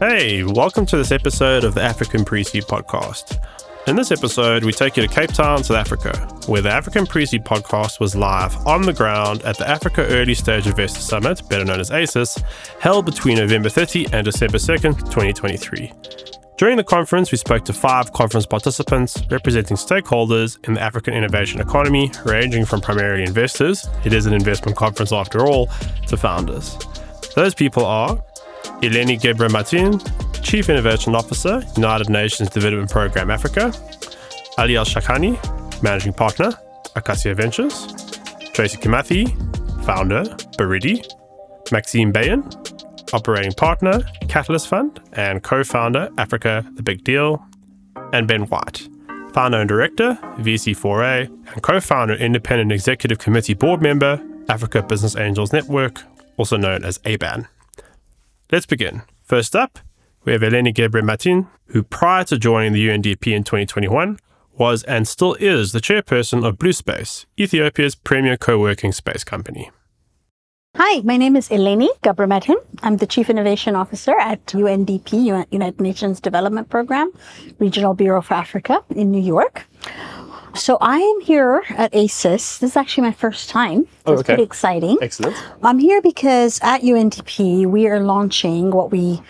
Hey, welcome to this episode of the African Pre-Seed Podcast. In this episode, we take you to Cape Town, South Africa, where the African Pre-Seed Podcast was live on the ground at the Africa Early Stage Investor Summit, better known as AESIS, held between November 30 and December 2nd, 2023. During the conference, we spoke to five conference participants representing stakeholders in the African innovation economy, ranging from primarily investors, it is an investment conference after all, to founders. Those people are Eleni Gabre-Madhin, Chief Innovation Officer, United Nations Development Programme Africa, Aly El Shalakany, Managing Partner, Acasia Ventures, Tracy Kimathi, Founder, Baridi, Maxime Bayen, Operating Partner, Catalyst Fund, and Co founder, Africa The Big Deal, and Ben White, Founder and Director, VC4A, and co founder, Independent Executive Committee Board Member, Africa Business Angels Network, also known as ABAN. Let's begin. First up, we have Eleni Gabre-Madhin, who prior to joining the UNDP in 2021 was and still is the chairperson of BlueSpace, Ethiopia's premier co working space company. Hi, my name is Eleni Gabre-Madhin. I'm the Chief Innovation Officer at UNDP, United Nations Development Program, Regional Bureau for Africa in New York. So I am here at AESIS. This is actually my first time. Oh, it's okay. pretty exciting. Excellent. I'm here because at UNDP we are launching what we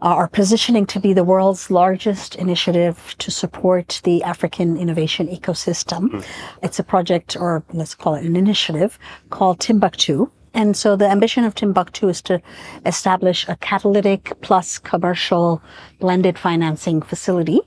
uh, are positioning to be the world's largest initiative to support the African innovation ecosystem. Hmm. It's a project, or let's call it an initiative, called Timbuktu. And so the ambition of Timbuktu is to establish a catalytic plus commercial blended financing facility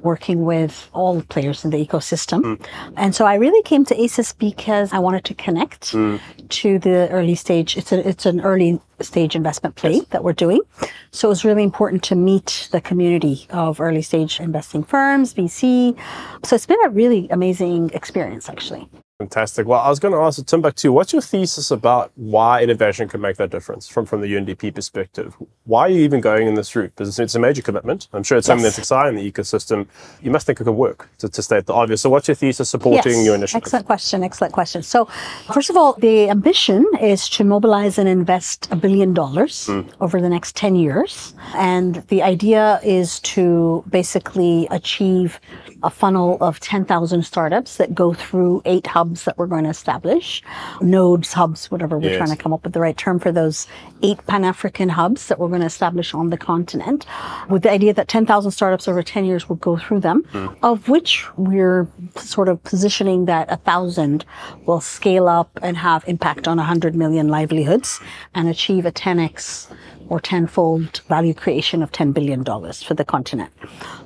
working with all the players in the ecosystem. Hmm. And so I really came to AESIS because I wanted to connect hmm. to the early stage. It's a, it's an early stage investment play that we're doing. So it was really important to meet the community of early stage investing firms, VC. So it's been a really amazing experience actually. Fantastic. Well, I was going to ask Timbuktu, what's your thesis about why innovation can make that difference from, from the UNDP perspective? Why are you even going in this route? Because it's a major commitment. I'm sure it's something Yes. that's exciting in the ecosystem. You must think it could work, to, to state the obvious. So, what's your thesis supporting your initiative? Excellent question. Excellent question. So, first of all, the ambition is to mobilize and invest a billion dollars Hmm. over the next 10 years. And the idea is to basically achieve a funnel of 10,000 startups that go through eight hubs that we're going to establish nodes, hubs, whatever we're Yes. trying to come up with the right term for those eight Pan African hubs that we're going to establish on the continent, with the idea that 10,000 startups over 10 years will go through them, mm. of which we're sort of positioning that a thousand will scale up and have impact on 100 million livelihoods and achieve a 10x or tenfold value creation of $10 billion for the continent.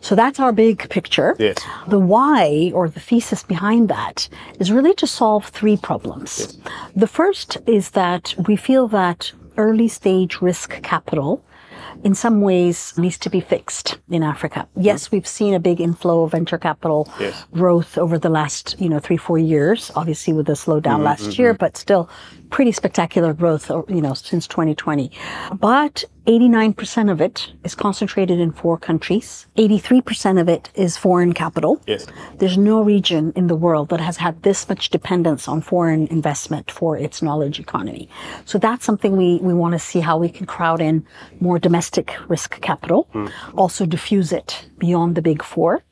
So that's our big picture. Yes. The why or the thesis behind that is really to solve three problems. The first is that we feel that early stage risk capital in some ways needs to be fixed in Africa. Yes, we've seen a big inflow of venture capital Yes. growth over the last, you know, three, four years, obviously with a slowdown mm-hmm, last mm-hmm. year, but still pretty spectacular growth, you know, since 2020. But 89% of it is concentrated in four countries. 83% of it is foreign capital. Yes. There's no region in the world that has had this much dependence on foreign investment for its knowledge economy. So that's something we, we want to see how we can crowd in more domestic risk capital, hmm. also diffuse it beyond the big four.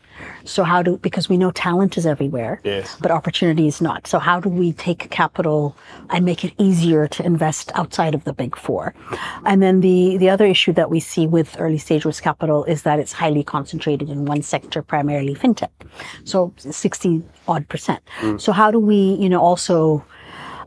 So how do because we know talent is everywhere, Yes. but opportunity is not. So how do we take capital and make it easier to invest outside of the big four? And then the the other issue that we see with early stage risk capital is that it's highly concentrated in one sector, primarily fintech. So sixty odd percent. Hmm. So how do we, you know, also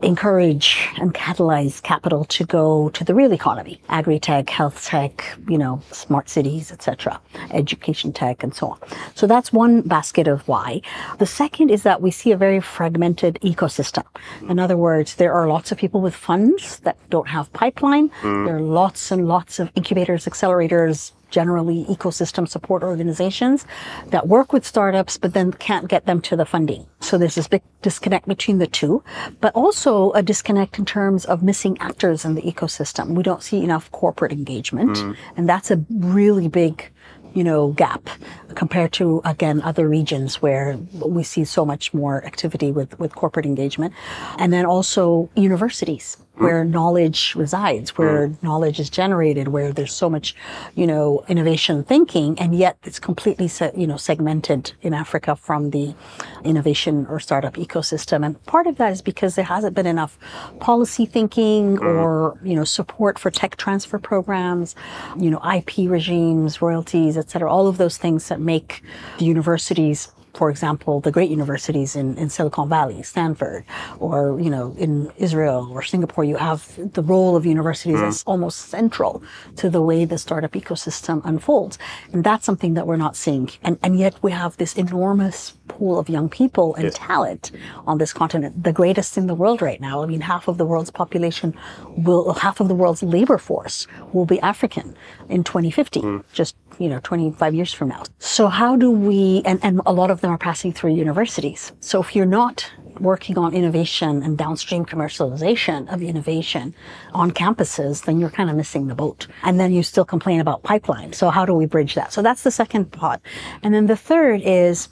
encourage and catalyze capital to go to the real economy. Agri-tech health tech you know smart cities etc education tech and so on. So that's one basket of why. The second is that we see a very fragmented ecosystem. In other words there are lots of people with funds that don't have pipeline. Hmm. There are lots and lots of incubators accelerators generally ecosystem support organizations that work with startups but then can't get them to the funding. So there's this big disconnect between the two, but also a disconnect in terms of missing actors in the ecosystem. We don't see enough corporate engagement, mm. and that's a really big you know, gap compared to, again, other regions where we see so much more activity with, with corporate engagement. And then also universities. Where knowledge resides, where mm. knowledge is generated, where there's so much, you know, innovation thinking, and yet it's completely, se- you know, segmented in Africa from the innovation or startup ecosystem. And part of that is because there hasn't been enough policy thinking mm. or, you know, support for tech transfer programs, you know, IP regimes, royalties, et cetera, all of those things that make the universities for example, the great universities in, in Silicon Valley, Stanford, or you know, in Israel or Singapore, you have the role of universities hmm. as almost central to the way the startup ecosystem unfolds. And that's something that we're not seeing. And and yet we have this enormous pool of young people and talent on this continent, the greatest in the world right now. I mean, half of the world's population will half of the world's labor force will be African in 2050. Hmm. Just you know 25 years from now so how do we and, and a lot of them are passing through universities. So if you're not working on innovation and downstream commercialization of innovation on campuses then you're kind of missing the boat. And then you still complain about pipeline. So how do we bridge that? So that's the second part. And then the third is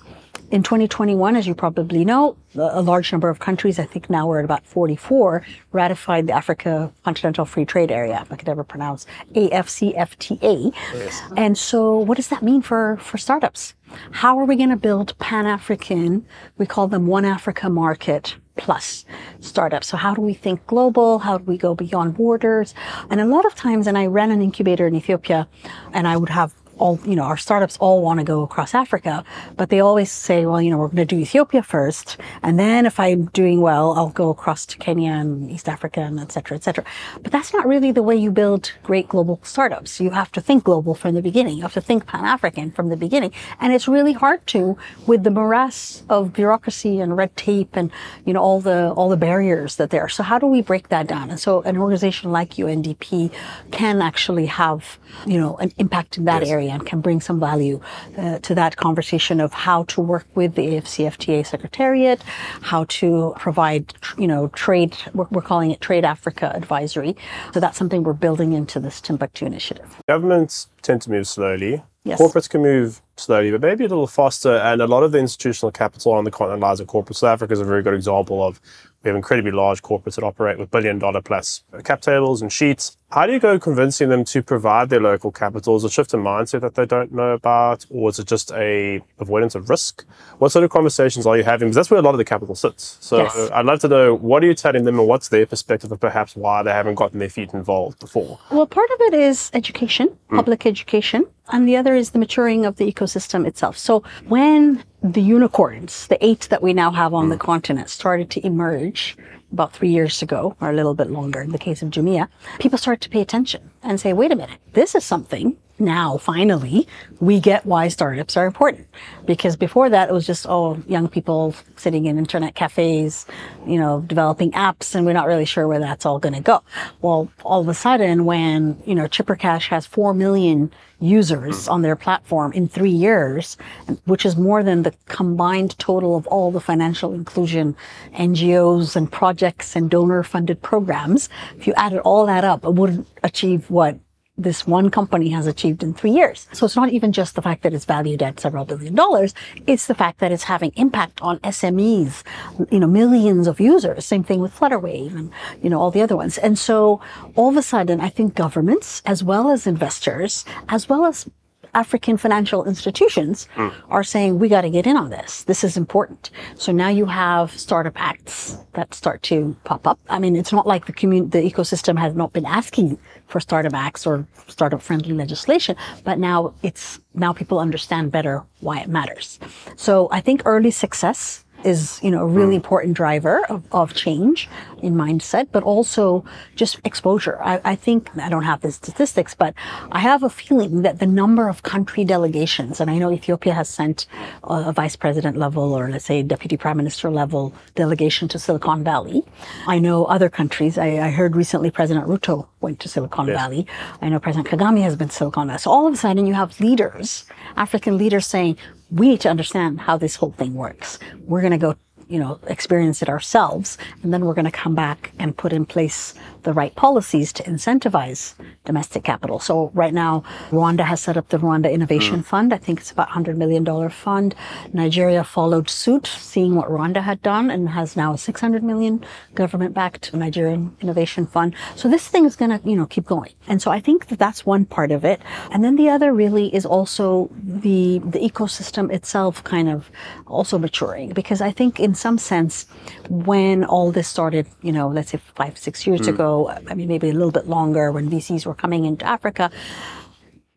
in 2021, as you probably know, a large number of countries, I think now we're at about 44, ratified the Africa Continental Free Trade Area, if I could ever pronounce AFCFTA. Yes. And so what does that mean for, for startups? How are we going to build Pan-African, we call them One Africa Market plus startups. So how do we think global? How do we go beyond borders? And a lot of times, and I ran an incubator in Ethiopia and I would have all, you know, our startups all want to go across Africa, but they always say, well, you know, we're going to do Ethiopia first. And then if I'm doing well, I'll go across to Kenya and East Africa and et cetera, et cetera. But that's not really the way you build great global startups. You have to think global from the beginning. You have to think Pan-African from the beginning. And it's really hard to with the morass of bureaucracy and red tape and, you know, all the, all the barriers that there are. So how do we break that down? And so an organization like UNDP can actually have, you know, an impact in that area and can bring some value uh, to that conversation of how to work with the AFCFTA Secretariat, how to provide, you know, trade, we're, we're calling it Trade Africa Advisory. So that's something we're building into this Timbuktu initiative. Governments tend to move slowly. Yes. Corporates can move slowly, but maybe a little faster. And a lot of the institutional capital on the continent lies in corporate. South Africa is a very good example of we have incredibly large corporates that operate with billion dollar plus cap tables and sheets. How do you go convincing them to provide their local capital? Is it a shift in mindset that they don't know about, or is it just a avoidance of risk? What sort of conversations are you having? Because that's where a lot of the capital sits. So Yes. I'd love to know what are you telling them and what's their perspective of perhaps why they haven't gotten their feet involved before. Well, part of it is education, hmm. public education, and the other is the maturing of the ecosystem itself. So when the unicorns, the eight that we now have on the hmm. continent, started to emerge about three years ago, or a little bit longer in the case of Jumia, people started to pay attention and say, wait a minute, this is something. Now, finally, we get why startups are important. Because before that, it was just, oh, young people sitting in internet cafes, you know, developing apps, and we're not really sure where that's all going to go. Well, all of a sudden, when, you know, Chipper Cash has 4 million users on their platform in three years, which is more than the combined total of all the financial inclusion NGOs and projects and donor funded programs. If you added all that up, it wouldn't achieve what this one company has achieved in three years. So it's not even just the fact that it's valued at several billion dollars. It's the fact that it's having impact on SMEs, you know, millions of users. Same thing with Flutterwave and, you know, all the other ones. And so all of a sudden, I think governments, as well as investors, as well as African financial institutions hmm. are saying, we got to get in on this. This is important. So now you have startup acts that start to pop up. I mean, it's not like the commun- the ecosystem has not been asking for startup acts or startup friendly legislation, but now it's, now people understand better why it matters. So I think early success is you know a really hmm. important driver of, of change in mindset but also just exposure. I, I think i don't have the statistics but i have a feeling that the number of country delegations and i know ethiopia has sent a, a vice president level or let's say deputy prime minister level delegation to silicon valley. I know other countries. I, I heard recently president ruto went to silicon valley. I know president kagame has been silicon valley. So all of a sudden you have leaders african leaders saying we need to understand how this whole thing works. We're going to go, you know, experience it ourselves. And then we're going to come back and put in place the right policies to incentivize domestic capital. So right now, Rwanda has set up the Rwanda Innovation mm. Fund. I think it's about $100 million fund. Nigeria followed suit, seeing what Rwanda had done and has now a 600 million government-backed Nigerian Innovation Fund. So this thing is going to, you know, keep going. And so I think that that's one part of it. And then the other really is also the, the ecosystem itself kind of also maturing because I think in some sense, when all this started, you know, let's say five, six years mm. ago, I mean, maybe a little bit longer when VCs were coming into Africa,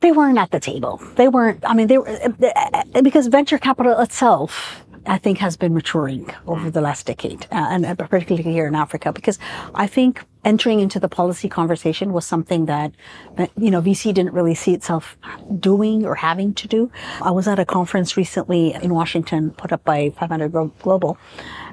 they weren't at the table. They weren't, I mean, they were, uh, uh, uh, because venture capital itself, I think has been maturing over the last decade, uh, and particularly here in Africa, because I think entering into the policy conversation was something that, you know, VC didn't really see itself doing or having to do. I was at a conference recently in Washington put up by 500 Global,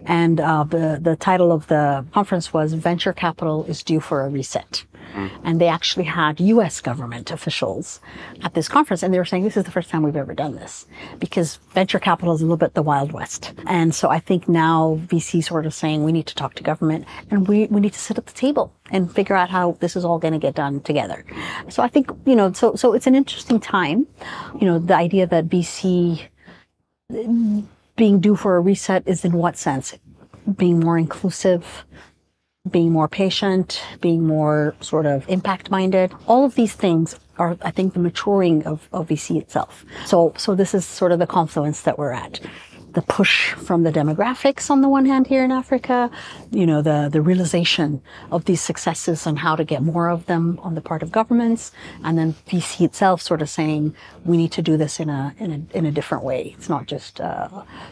and uh, the, the title of the conference was Venture Capital is Due for a Reset. Mm. And they actually had US government officials at this conference, and they were saying this is the first time we've ever done this because venture capital is a little bit the Wild West. And so I think now VC sort of saying we need to talk to government and we, we need to sit at the table and figure out how this is all going to get done together. So I think, you know, so, so it's an interesting time. You know, the idea that VC being due for a reset is in what sense? Being more inclusive, being more patient, being more sort of impact minded. All of these things are, I think, the maturing of, of VC itself. So, so this is sort of the confluence that we're at the push from the demographics on the one hand here in Africa, you know, the, the realization of these successes and how to get more of them on the part of governments, and then VC itself sort of saying we need to do this in a in a in a different way. It's not just uh,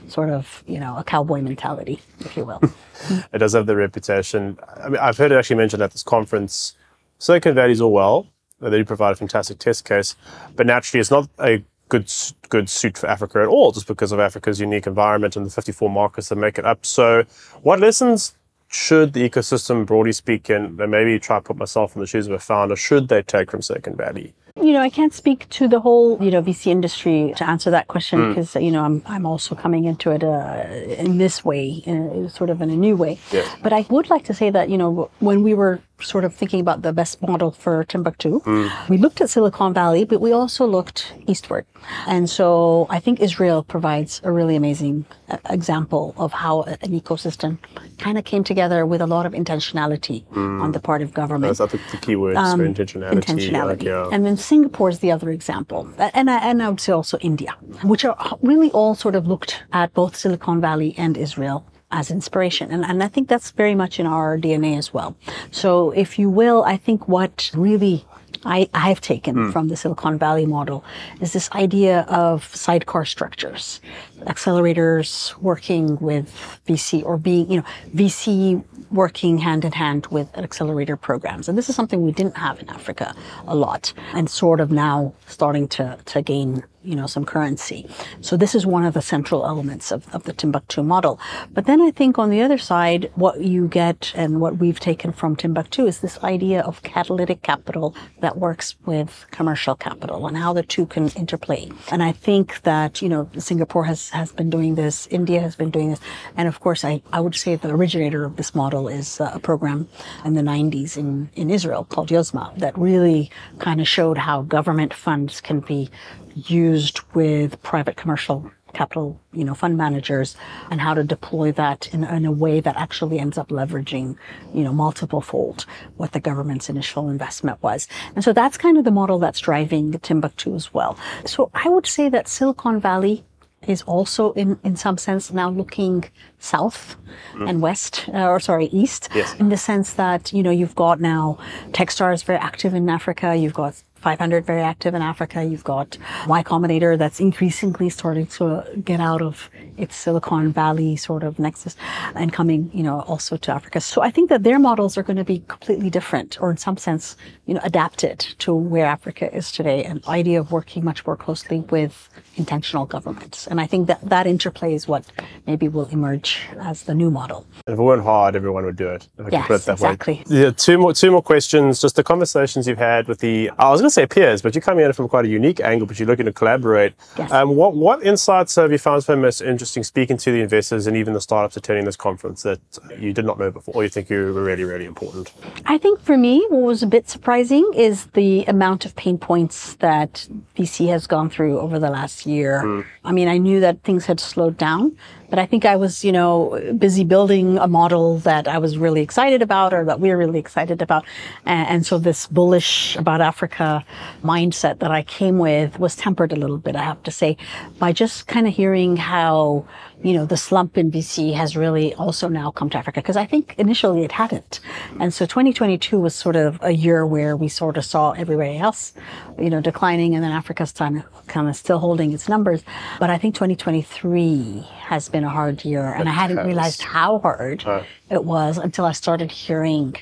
sort of you know a cowboy mentality, if you will. it does have the reputation. I mean, I've heard it actually mentioned at this conference. Silicon Valley's all well. They do provide a fantastic test case, but naturally, it's not a good good suit for Africa at all, just because of Africa's unique environment and the 54 markets that make it up. So, what lessons should the ecosystem, broadly speaking, and maybe try to put myself in the shoes of a founder, should they take from Silicon Valley? You know, I can't speak to the whole, you know, VC industry to answer that question because, mm. you know, I'm, I'm also coming into it uh, in this way, in, sort of in a new way. Yes. But I would like to say that, you know, when we were sort of thinking about the best model for Timbuktu, mm. we looked at Silicon Valley, but we also looked eastward. And so I think Israel provides a really amazing uh, example of how an ecosystem kind of came together with a lot of intentionality mm. on the part of government. That's, the, the key words um, for intentionality. Intentionality. Like, yeah. And then Singapore is the other example. And I, and I would say also India, which are really all sort of looked at both Silicon Valley and Israel as inspiration. And, and I think that's very much in our DNA as well. So if you will, I think what really I, I've taken mm. from the Silicon Valley model is this idea of sidecar structures, accelerators working with VC or being, you know, VC working hand in hand with accelerator programs. And this is something we didn't have in Africa a lot and sort of now starting to, to gain you know, some currency. So this is one of the central elements of, of the Timbuktu model. But then I think on the other side, what you get and what we've taken from Timbuktu is this idea of catalytic capital that works with commercial capital and how the two can interplay. And I think that, you know, Singapore has, has been doing this, India has been doing this. And of course, I, I would say the originator of this model is uh, a program in the 90s in, in Israel called Yozma that really kind of showed how government funds can be used with private commercial capital, you know, fund managers and how to deploy that in, in, a way that actually ends up leveraging, you know, multiple fold what the government's initial investment was. And so that's kind of the model that's driving Timbuktu as well. So I would say that Silicon Valley is also in, in some sense now looking south mm. and west, uh, or sorry, east, yes. in the sense that, you know, you've got now Techstars very active in Africa, you've got 500 very active in Africa. You've got Y Combinator that's increasingly starting to get out of its Silicon Valley sort of nexus and coming, you know, also to Africa. So I think that their models are going to be completely different or in some sense, you know, adapted to where Africa is today. An idea of working much more closely with intentional governments. And I think that that interplay is what maybe will emerge as the new model. If it weren't hard, everyone would do it. If I yes, put it that exactly. Way. Yeah, two more, two more questions. Just the conversations you've had with the, I was going to say peers, but you're coming at it from quite a unique angle, but you're looking to collaborate. Yes. Um, what, what insights have you found so most interesting speaking to the investors and even the startups attending this conference that you did not know before or you think you were really, really important? I think for me, what was a bit surprising is the amount of pain points that VC has gone through over the last year. Hmm. I mean, I knew that things had slowed down, but I think I was, you know, busy building a model that I was really excited about or that we are really excited about. And, and so this bullish about Africa mindset that I came with was tempered a little bit, I have to say, by just kind of hearing how, you know, the slump in VC has really also now come to Africa. Because I think initially it hadn't. And so 2022 was sort of a year where we sort of saw everybody else, you know, declining and then Africa's time kind of still holding its numbers. But I think 2023 has been a hard year. And I hadn't has. realized how hard it was until I started hearing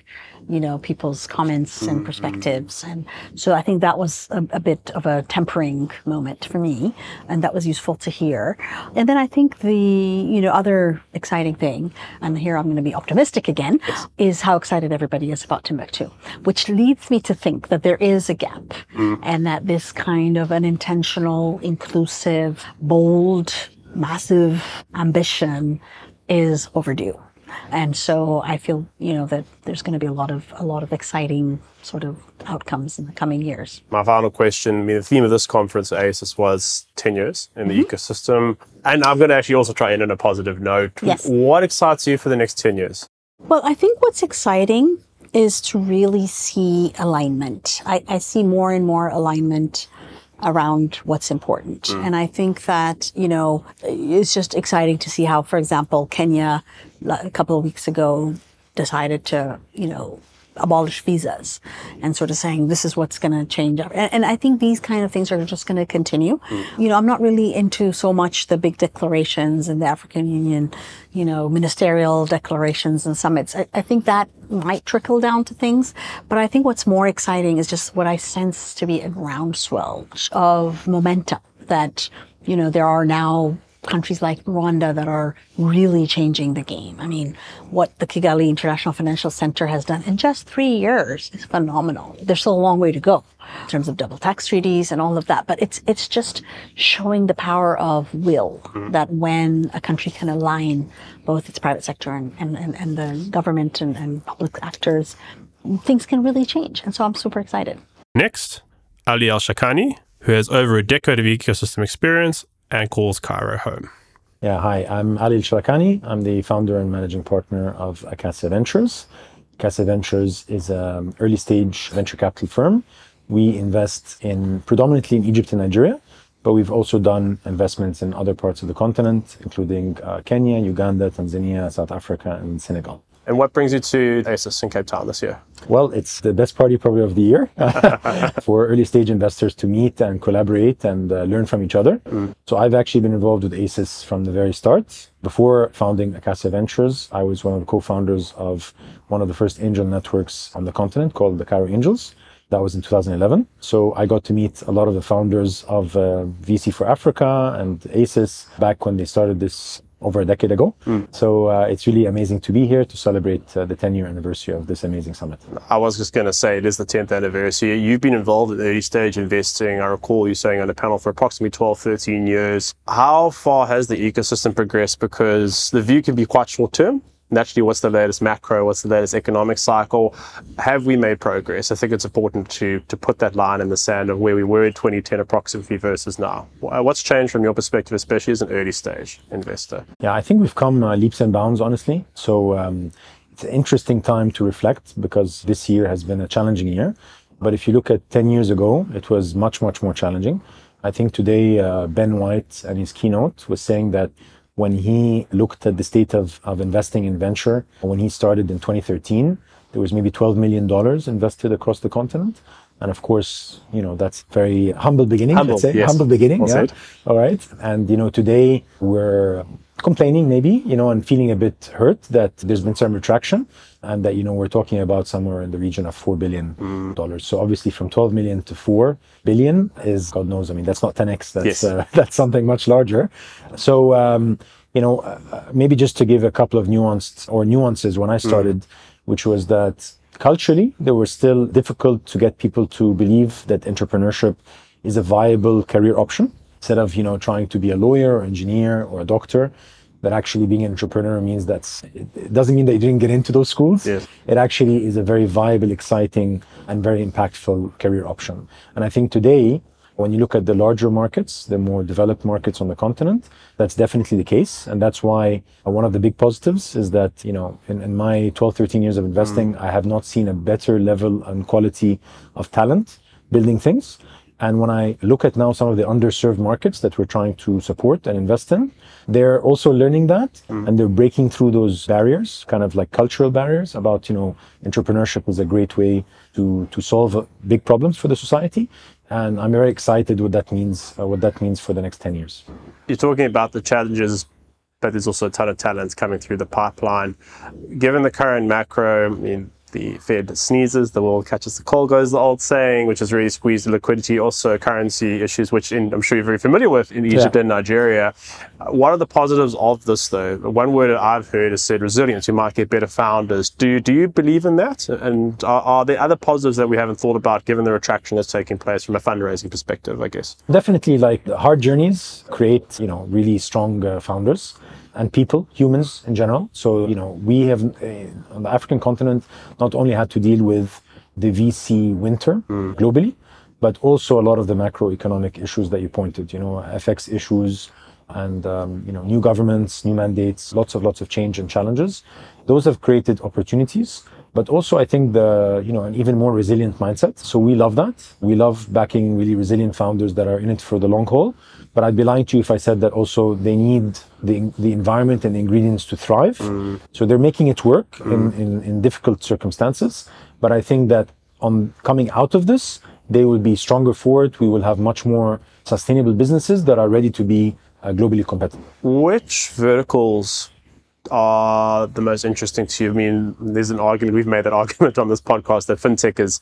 you know people's comments and mm-hmm. perspectives and so i think that was a, a, bit of a tempering moment for me and that was useful to hear and then i think the you know other exciting thing and here i'm going to be optimistic again is how excited everybody is about timbuktu which leads me to think that there is a gap mm-hmm. and that this kind of an intentional inclusive bold massive ambition is overdue and so I feel you know that there's going to be a lot of a lot of exciting sort of outcomes in the coming years. My final question, I mean, the theme of this conference at AESIS was 10 years in the Mm-hmm. ecosystem. And I'm going to actually also try and end on a positive note. Yes. What excites you for the next 10 years? Well, I think what's exciting is to really see alignment. I, I see more and more alignment around what's important. Mm. And I think that, you know, it's just exciting to see how, for example, Kenya a couple of weeks ago decided to, you know, abolish visas and sort of saying this is what's going to change. And, and I think these kind of things are just going to continue. Hmm. You know, I'm not really into so much the big declarations and the African Union, you know, ministerial declarations and summits. I, I think that might trickle down to things. But I think what's more exciting is just what I sense to be a groundswell of momentum that, you know, there are now countries like Rwanda that are really changing the game. I mean, what the Kigali International Financial Center has done in just three years is phenomenal. There's still a long way to go in terms of double tax treaties and all of that, but it's it's just showing the power of will mm-hmm. that when a country can align both its private sector and, and, and, and the government and, and public actors, things can really change. And so I'm super excited. Next, Aly El Shalakany, who has over a decade of ecosystem experience and calls Cairo home. Yeah, hi, I'm Aly Shalakany. I'm the founder and managing partner of Acasia Ventures. Acasia Ventures is an early stage venture capital firm. We invest in predominantly in Egypt and Nigeria, but we've also done investments in other parts of the continent, including uh, Kenya, Uganda, Tanzania, South Africa, and Senegal. And what brings you to AESIS in Cape Town this year? Well, it's the best party probably of the year for early stage investors to meet and collaborate and uh, learn from each other. So I've actually been involved with AESIS from the very start. Before founding Acasia Ventures, I was one of the co-founders of one of the first angel networks on the continent called the Cairo Angels. That was in 2011. So I got to meet a lot of the founders of uh, VC for Africa and ASIS back when they started this over a decade ago. So uh, it's really amazing to be here to celebrate uh, the 10 year anniversary of this amazing summit. I was just going to say it is the 10th anniversary. You've been involved in early stage investing. I recall you saying on a panel for approximately 12, 13 years. How far has the ecosystem progressed? Because the view can be quite short term. Naturally, what's the latest macro? What's the latest economic cycle? Have we made progress? I think it's important to to put that line in the sand of where we were in 2010 approximately versus now. What's changed from your perspective, especially as an early stage investor? Yeah, I think we've come uh, leaps and bounds, honestly. So um, it's an interesting time to reflect because this year has been a challenging year. But if you look at 10 years ago, it was much, much more challenging. I think today, uh, Ben White and his keynote was saying that when he looked at the state of, of investing in venture, when he started in 2013, there was maybe $12 million invested across the continent. And of course, you know, that's very humble beginning, Humble, let's say. yes. Humble beginning. well yeah. all right And, you know, today we're complaining maybe, you know, and feeling a bit hurt that there's been some retraction and that, you know, we're talking about somewhere in the region of $4 billion. Mm. So obviously from 12 million to 4 billion is, God knows, I mean, that's not 10x. That's, Yes. uh, that's something much larger. So, um, you know, uh, maybe just to give a couple of nuanced or nuances when I started, which was that culturally, they were still difficult to get people to believe that entrepreneurship is a viable career option. Instead of, you know, trying to be a lawyer or engineer or a doctor, that actually being an entrepreneur means that's it doesn't mean that you didn't get into those schools. Yes. It actually is a very viable, exciting, and very impactful career option. And I think today, when you look at the larger markets, the more developed markets on the continent, that's definitely the case. And that's why one of the big positives is that, you know, in, in my 12, 13 years of investing, mm. I have not seen a better level and quality of talent building things. And when I look at now some of the underserved markets that we're trying to support and invest in, they're also learning that and they're breaking through those barriers, kind of like cultural barriers about, you know, entrepreneurship is a great way to, to solve big problems for the society. And I'm very excited what that means, uh, what that means for the next 10 years. You're talking about the challenges, but there's also a ton of talents coming through the pipeline. Given the current macro, I mean, the Fed sneezes, the world catches the cold, goes the old saying, which has really squeezed the liquidity. Also, currency issues, which in, I'm sure you're very familiar with in Egypt Yeah. and Nigeria. What are the positives of this, though? One word that I've heard is said resilience. You might get better founders. Do you, do you believe in that? And are, are there other positives that we haven't thought about given the retraction that's taking place from a fundraising perspective, I guess? Definitely, like hard journeys create, you know, really strong uh, founders and people, humans in general. So, you know, we have uh, on the African continent not only had to deal with the VC winter globally, but also a lot of the macroeconomic issues that you pointed. You know, FX issues and um, you know new governments, new mandates, lots of lots of change and challenges. Those have created opportunities but also I think the you know an even more resilient mindset. So we love that. We love backing really resilient founders that are in it for the long haul. But I'd be lying to you if I said that also they need the the environment and the ingredients to thrive. So they're making it work in, in in difficult circumstances. But I think that on coming out of this, they will be stronger for it. We will have much more sustainable businesses that are ready to be uh, globally competitive. Which verticals are the most interesting to you? I mean, there's an argument, we've made that argument on this podcast that fintech is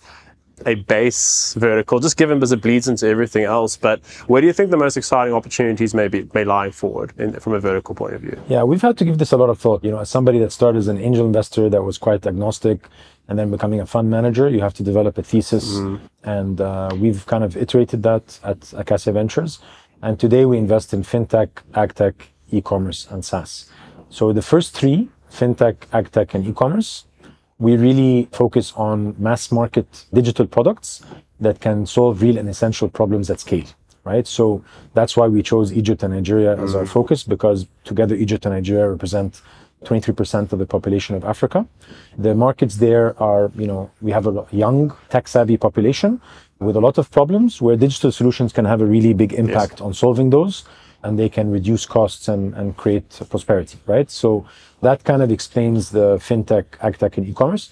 a base vertical, just given because it bleeds into everything else. But where do you think the most exciting opportunities may be may lie forward in, from a vertical point of view? Yeah, we've had to give this a lot of thought. You know, as somebody that started as an angel investor that was quite agnostic and then becoming a fund manager, you have to develop a thesis. And uh, we've kind of iterated that at Acasia Ventures. And today we invest in fintech, agtech, e-commerce, and SaaS. So the first three, fintech, agtech, and e-commerce, we really focus on mass market digital products that can solve real and essential problems at scale right? So that's why we chose egypt and nigeria as our mm. focus because together egypt and nigeria represent 23% of the population of africa. The markets there are you know we have a young tech savvy population with a lot of problems where digital solutions can have a really big impact on solving those and they can reduce costs and, and create prosperity, right? So that kind of explains the fintech, agtech, and e-commerce.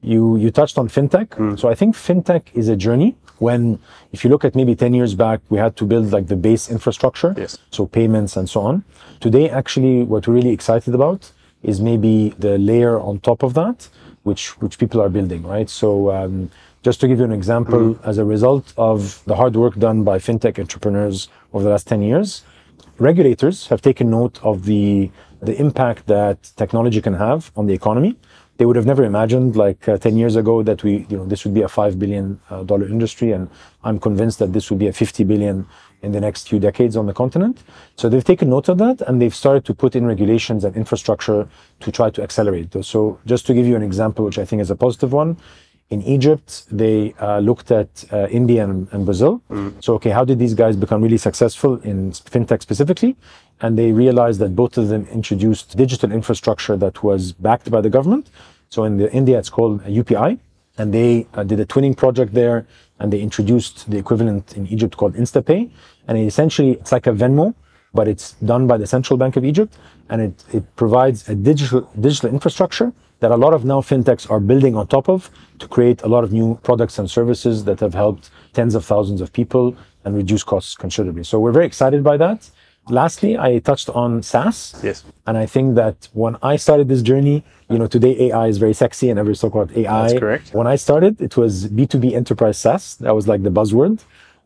You you touched on fintech, so I think fintech is a journey. When if you look at maybe ten years back, we had to build like the base infrastructure, Yes. so payments and so on. Today, actually, what we're really excited about is maybe the layer on top of that, which which people are building, right? So. Um, just to give you an example, as a result of the hard work done by fintech entrepreneurs over the last 10 years, regulators have taken note of the the impact that technology can have on the economy. They would have never imagined, like uh, 10 years ago, that we, you know, this would be a five billion dollar industry, and I'm convinced that this would be a 50 billion in the next few decades on the continent. So they've taken note of that, and they've started to put in regulations and infrastructure to try to accelerate. So just to give you an example, which I think is a positive one, in Egypt, they uh, looked at uh, India and, and Brazil. So, okay, how did these guys become really successful in fintech specifically? And they realized that both of them introduced digital infrastructure that was backed by the government. So, in the India, it's called UPI, and they uh, did a twinning project there, and they introduced the equivalent in Egypt called InstaPay, and it essentially it's like a Venmo, but it's done by the Central Bank of Egypt, and it, it provides a digital digital infrastructure that a lot of now fintechs are building on top of to create a lot of new products and services that have helped tens of thousands of people and reduce costs considerably. So we're very excited by that. Lastly, I touched on SaaS. Yes. And I think that when I started this journey, you know, today AI is very sexy and everyone's talking about AI. That's correct. When I started, it was B2B enterprise SaaS. That was like the buzzword.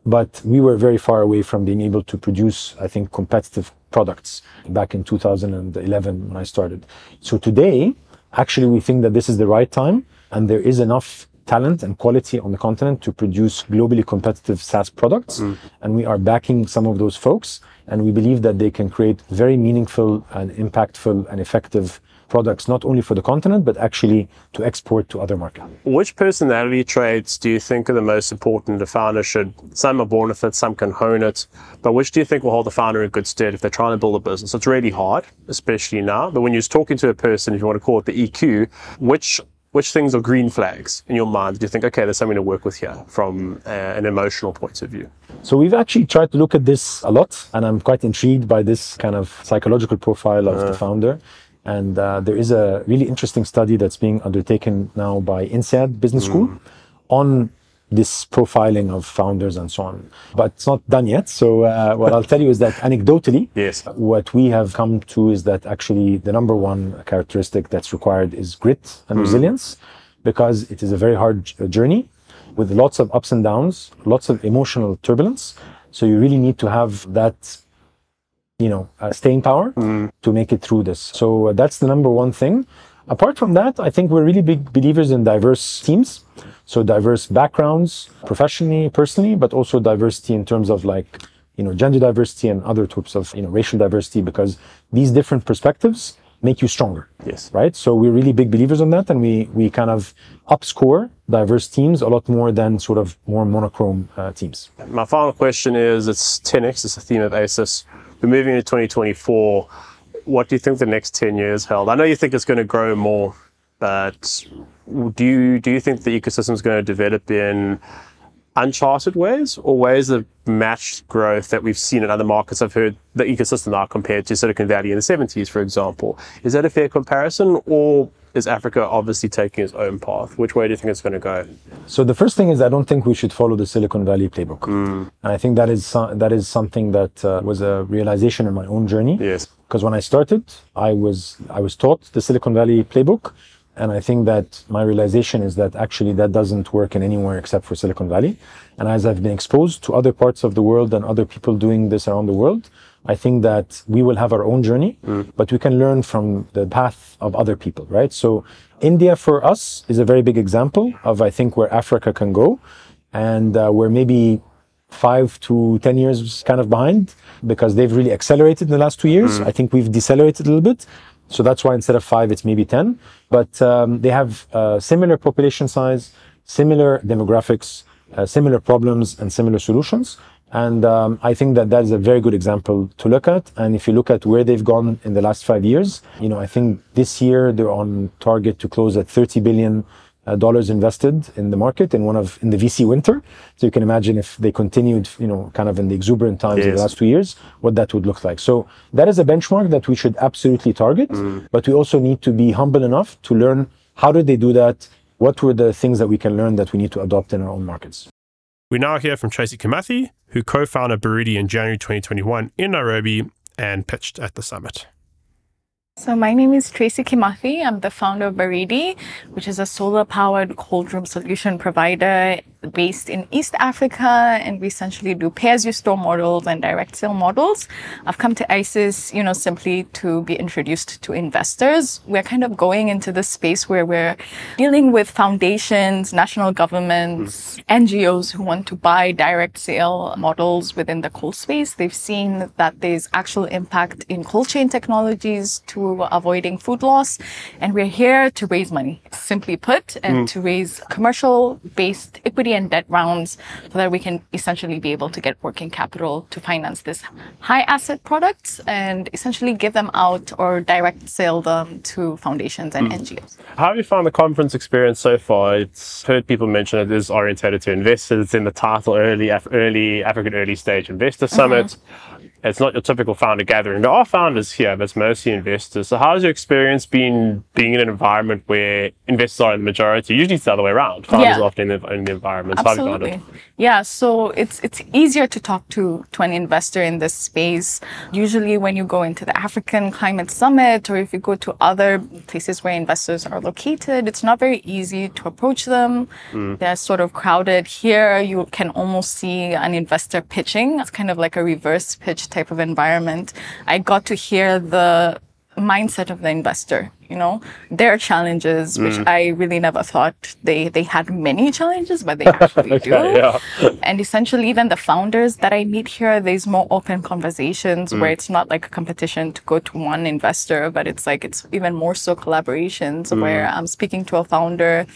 But we were very far away from being able to produce, I think, competitive products back in 2011 when I started. So today, actually, we think that this is the right time and there is enough talent and quality on the continent to produce globally competitive SaaS products. Mm. And we are backing some of those folks. And we believe that they can create very meaningful and impactful and effective products, not only for the continent, but actually to export to other markets. Which personality traits do you think are the most important a founder should? Some are born with it, some can hone it. But which do you think will hold the founder in good stead if they're trying to build a business? It's really hard, especially now. But when you're talking to a person, if you want to call it the EQ, which which things are green flags in your mind? Do you think, okay, there's something to work with here from uh, an emotional point of view? So we've actually tried to look at this a lot, and I'm quite intrigued by this kind of psychological profile of the founder. And uh, there is a really interesting study that's being undertaken now by INSEAD Business School on this profiling of founders and so on. But it's not done yet. So uh, what I'll tell you is that anecdotally, Yes. what we have come to is that actually the number one characteristic that's required is grit and resilience because it is a very hard journey with lots of ups and downs, lots of emotional turbulence. So you really need to have that you know, uh, staying power to make it through this. So uh, that's the number one thing. Apart from that, I think we're really big believers in diverse teams. So diverse backgrounds, professionally, personally, but also diversity in terms of like, you know, gender diversity and other types of, you know, racial diversity, because these different perspectives make you stronger. Yes. Right. So we're really big believers on that. And we, we kind of upscore diverse teams a lot more than sort of more monochrome uh, teams. My final question is it's 10x, it's a theme of AESIS. Moving into 2024. What do you think the next 10 years held? I know you think it's going to grow more, but do you, do you think the ecosystem is going to develop in uncharted ways or ways that match growth that we've seen in other markets? I've heard the ecosystem now compared to Silicon Valley in the 70s, for example. Is that a fair comparison or is Africa obviously taking its own path? Which way do you think it's going to go? So the first thing is I don't think we should follow the Silicon Valley playbook, and I think that is so- that is something that uh, was a realization in my own journey. Yes. Because when I started, I was I was taught the Silicon Valley playbook, and I think that my realization is that actually that doesn't work in anywhere except for Silicon Valley. And as I've been exposed to other parts of the world and other people doing this around the world, I think that we will have our own journey, but we can learn from the path of other people, right? So India for us is a very big example of I think where Africa can go, and uh, we're maybe five to 10 years kind of behind because they've really accelerated in the last two years. I think we've decelerated a little bit. So that's why instead of five, it's maybe 10. But um, they have uh, similar population size, similar demographics, uh, similar problems, and similar solutions. And um, I think that that is a very good example to look at. And if you look at where they've gone in the last five years, you know, I think this year they're on target to close at 30 billion uh, dollars invested in the market in one of in the VC winter. So you can imagine if they continued, you know, kind of in the exuberant times of the last two years, what that would look like. So that is a benchmark that we should absolutely target, but we also need to be humble enough to learn how did they do that? What were the things that we can learn that we need to adopt in our own markets? We now hear from Tracy Kimathi, who co founded Baridi in January 2021 in Nairobi and pitched at the summit. So my name is Tracy Kimathi. I'm the founder of Baridi, which is a solar-powered cold room solution provider based in East Africa, and we essentially do pay-as-you-store models and direct sale models. I've come to AESIS, you know, simply to be introduced to investors. We're kind of going into this space where we're dealing with foundations, national governments, NGOs who want to buy direct sale models within the cold space. They've seen that there's actual impact in cold chain technologies to avoiding food loss. And we're here to raise money, simply put, and hmm. to raise commercial based equity and debt rounds so that we can essentially be able to get working capital to finance this high asset products and essentially give them out or direct sell them to foundations and hmm. NGOs. How have you found the conference experience so far? It's heard people mention it is orientated to investors. It's in the title, early early African early stage investor mm-hmm. summit. It's not your typical founder gathering. There are founders here, but it's mostly investors. So, how's your experience been being in an environment where investors are in the majority? Usually, it's the other way around. Founders Yeah. are often in the, in the environment. How have you found it? Absolutely. Yeah, so it's it's easier to talk to to an investor in this space. Usually when you go into the African Climate Summit or if you go to other places where investors are located, it's not very easy to approach them. Mm. They're sort of crowded. Here you can almost see an investor pitching. It's kind of like a reverse pitch type of environment. I got to hear the mindset of the investor you know their challenges which Mm. i really never thought they they had many challenges but they actually do yeah. and essentially even the founders that i meet here there's more open conversations where it's not like a competition to go to one investor but it's like it's even more so collaborations where i'm speaking to a founder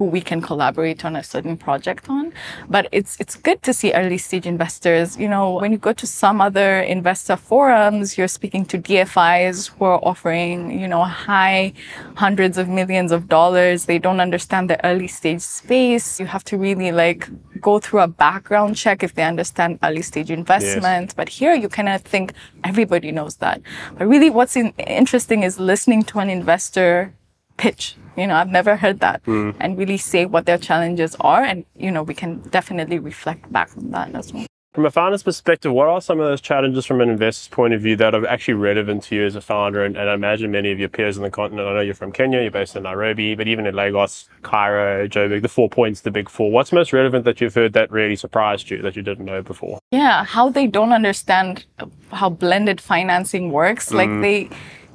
who we can collaborate on a certain project on. But it's it's good to see early stage investors. You know, when you go to some other investor forums, you're speaking to DFIs who are offering, you know, high hundreds of millions of dollars. They don't understand the early stage space. You have to really like go through a background check if they understand early stage investment. But here you kind of think everybody knows that. But really what's in, interesting is listening to an investor pitch. You know, I've never heard that hmm. and really say what their challenges are. And, you know, we can definitely reflect back on that as well. From a founder's perspective, what are some of those challenges from an investor's point of view that are actually relevant to you as a founder? And, and I imagine many of your peers on the continent, I know you're from Kenya, you're based in Nairobi, but even in Lagos, Cairo, Joburg, the four points, the big four. What's most relevant that you've heard that really surprised you that you didn't know before? Yeah, how they don't understand how blended financing works. Like hmm. they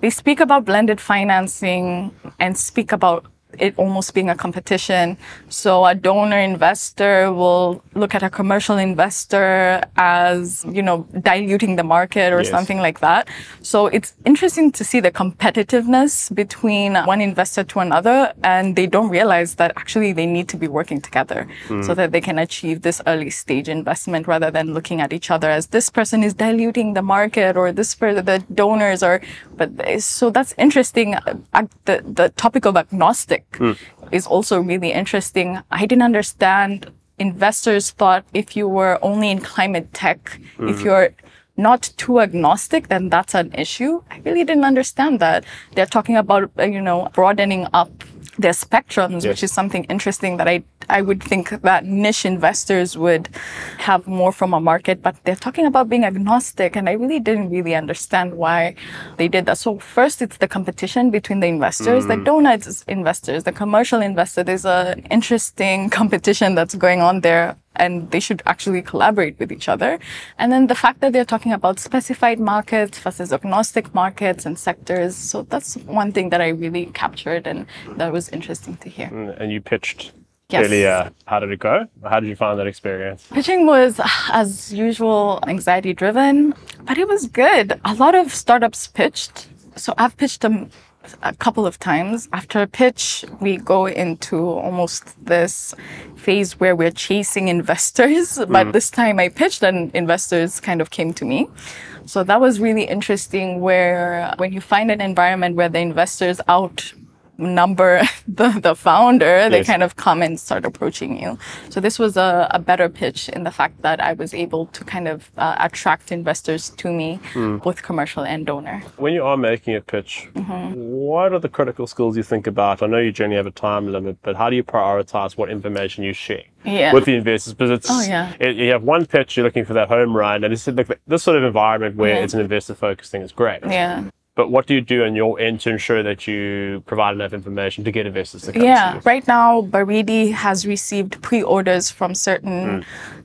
they speak about blended financing and speak about it almost being a competition. So a donor investor will look at a commercial investor as, you know, diluting the market or Yes. something like that. So it's interesting to see the competitiveness between one investor to another and they don't realize that actually they need to be working together hmm. so that they can achieve this early stage investment rather than looking at each other as this person is diluting the market or this per the donors are but so that's interesting. Uh, the the topic of agnostic is also really interesting. I didn't understand investors thought if you were only in climate tech if you're not too agnostic, then that's an issue. I really didn't understand that. They're talking about, uh, you know, broadening up their spectrums, which is something interesting that I, I would think that niche investors would have more from a market, but they're talking about being agnostic. And I really didn't really understand why they did that. So first, it's the competition between the investors, the mm. donuts investors, the commercial investor. There's a interesting competition that's going on there and they should actually collaborate with each other. And then the fact that they're talking about specified markets versus agnostic markets and sectors. So that's one thing that I really captured and that was interesting to hear. And and you pitched Yes. earlier. Uh, how did it go? How did you find that experience? Pitching was, as usual, anxiety driven, but it was good. A lot of startups pitched. So I've pitched them a couple of times. After a pitch, we go into almost this phase where we're chasing investors. But mm. this time I pitched and investors kind of came to me. So that was really interesting where when you find an environment where the investors out number the, the founder, they Yes. kind of come and start approaching you. So this was a, a better pitch in the fact that I was able to kind of uh, attract investors to me, both commercial and donor. When you are making a pitch, Mm-hmm. what are the critical skills you think about? I know you generally have a time limit, but how do you prioritize what information you share Yeah. with the investors? Because it's Oh, yeah. it, you have one pitch, you're looking for that home run, and it's like this sort of environment where Yeah. it's an investor focused thing is great. Yeah. But what do you do on your end to ensure that you provide enough information to get investors to come Yeah, to you? right now Baridi has received pre-orders from certain Hmm.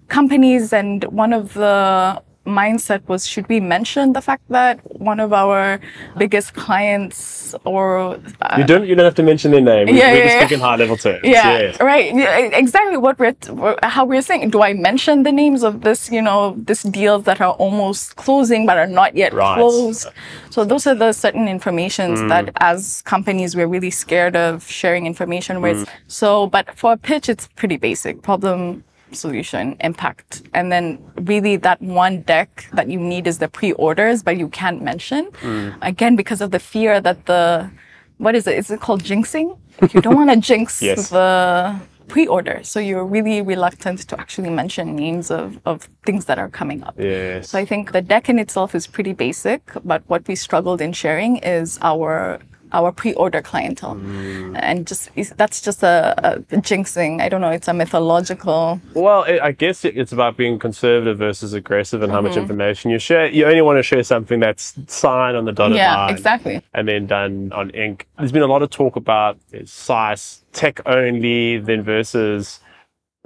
companies, and one of the mindset was should we mention the fact that one of our biggest clients or uh, You don't you don't have to mention their name. Yeah, we yeah, can yeah. speak in high level terms. yeah, Yes. right Yeah, exactly what we're t- how we're saying do i mention the names of this you know this deals that are almost closing but are not yet Right. closed so those are the certain informations Mm. that as companies we're really scared of sharing information with Mm. so but for a pitch it's pretty basic problem solution impact and then really that one deck that you need is the pre-orders but you can't mention Mm. again because of the fear that the what is it is it called jinxing you don't want to jinx Yes. the pre-order so you're really reluctant to actually mention names of, of things that are coming up Yes. so i think the deck in itself is pretty basic but what we struggled in sharing is our our pre-order clientele and just that's just a, a jinxing i don't know it's a mythological Well, it, I guess it, it's about being conservative versus aggressive and how Mm-hmm. much information you share. You only want to share something that's signed on the dotted yeah line. exactly And then done on ink. There's been a lot of talk about size tech only, then versus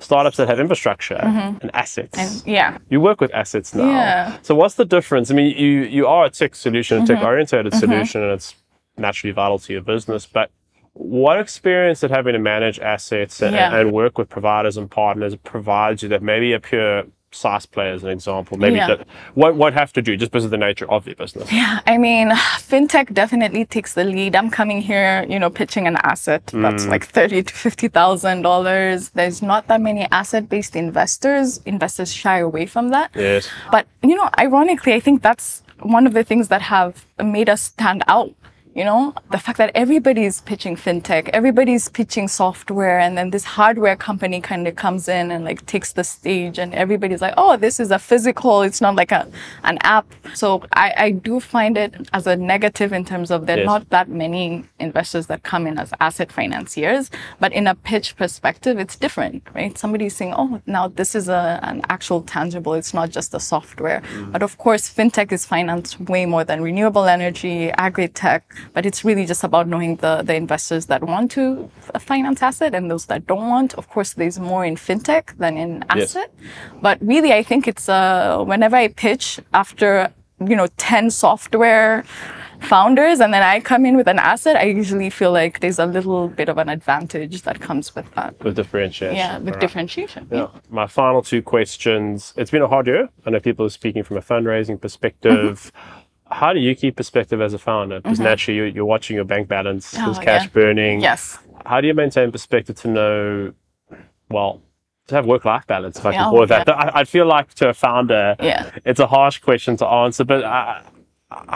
startups that have infrastructure and assets. Mm-hmm. And yeah. you work with assets now. Yeah. So what's the difference? I mean, you you are a tech solution, a tech Mm-hmm. oriented solution, and it's naturally vital to your business. But what experience did having to manage assets and, Yeah. and work with providers and partners provides you that maybe a pure SaaS player, as an example, maybe Yeah. that won't, won't have to do just because of the nature of their business? Yeah, I mean, fintech definitely takes the lead. I'm coming here, you know, pitching an asset that's mm. like thirty to fifty thousand dollars. There's not that many asset-based investors. Investors shy away from that. Yes. But you know, ironically, I think that's one of the things that have made us stand out. You know, the fact that everybody's pitching fintech, everybody's pitching software, and then this hardware company kind of comes in and like takes the stage, and everybody's like, "Oh, this is a physical. It's not like a an app." So I, I do find it as a negative in terms of there are Yes. not that many investors that come in as asset financiers, but in a pitch perspective, it's different, right? Somebody's saying, "Oh, now this is a an actual tangible. It's not just a software." Mm. But of course, fintech is financed way more than renewable energy, agri-tech. But it's really just about knowing the the investors that want to finance asset and those that don't want. Of course, there's more in fintech than in Yes. asset. But really, I think it's uh, whenever I pitch after you know ten software founders and then I come in with an asset, I usually feel like there's a little bit of an advantage that comes with that. With differentiation. Yeah, with Alright. differentiation. Yeah. My final two questions. It's been a hard year. I know people are speaking from a fundraising perspective. How do you keep perspective as a founder? Because naturally you're, you're watching your bank balance, there's Oh, cash yeah. burning. Yes. How do you maintain perspective to know, well, to have work life balance, if I can Yeah, call it that? yeah. I, I feel like to a founder, Yeah. it's a harsh question to answer, but uh,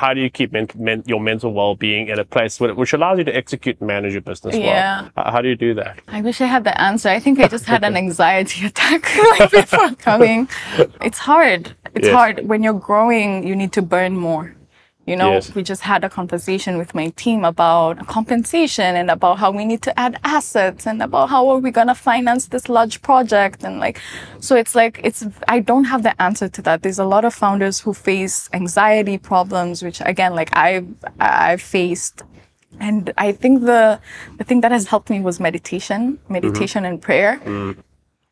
how do you keep men- men- your mental well being in a place where, which allows you to execute and manage your business Yeah. well? How how do you do that? I wish I had the answer. I think I just had an anxiety attack right before coming. It's hard. It's Yes. hard. When you're growing, you need to burn more. You know, Yes. we just had a conversation with my team about compensation and about how we need to add assets and about how are we going to finance this large project and like so it's like it's I don't have the answer to that. There's a lot of founders who face anxiety problems which again like I I've faced and I think the the thing that has helped me was meditation, mm-hmm. meditation and prayer. Mm.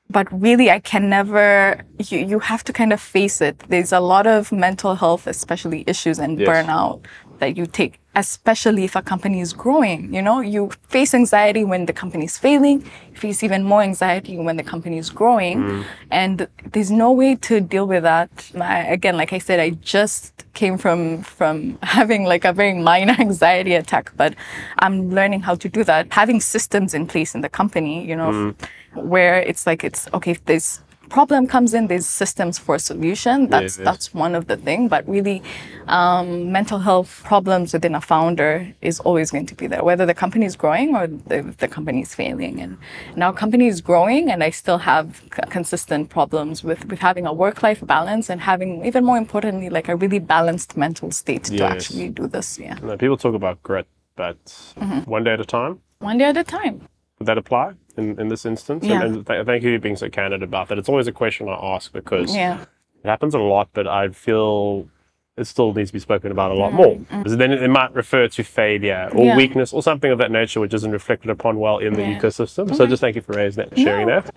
But really, I can never. You you have to kind of face it. There's a lot of mental health, especially issues and Yes. burnout that you take, especially if a company is growing. You know, you face anxiety when the company is failing. You face even more anxiety when the company is growing, mm. and there's no way to deal with that. I, again, like I said, I just came from from having like a very minor anxiety attack, but I'm learning how to do that. Having systems in place in the company, you know, mm. Where it's like it's okay if this problem comes in there's systems for a solution that's yes. that's one of the thing but really um, mental health problems within a founder is always going to be there whether the company is growing or the, the company is failing and now company is growing and i still have c- consistent problems with with having a work-life balance and having even more importantly like a really balanced mental state to actually do this yeah people talk about grit, but Mm-hmm. one day at a time. one day at a time Would that apply in, in this instance? Yeah. And, and th- thank you for being so candid about that. It's always a question I ask because yeah it happens a lot, but I feel it still needs to be spoken about a lot Mm, more. Because then it, might refer to failure or Yeah. weakness or something of that nature which isn't reflected upon well in the Yeah. ecosystem. So just thank you for raising that and sharing that.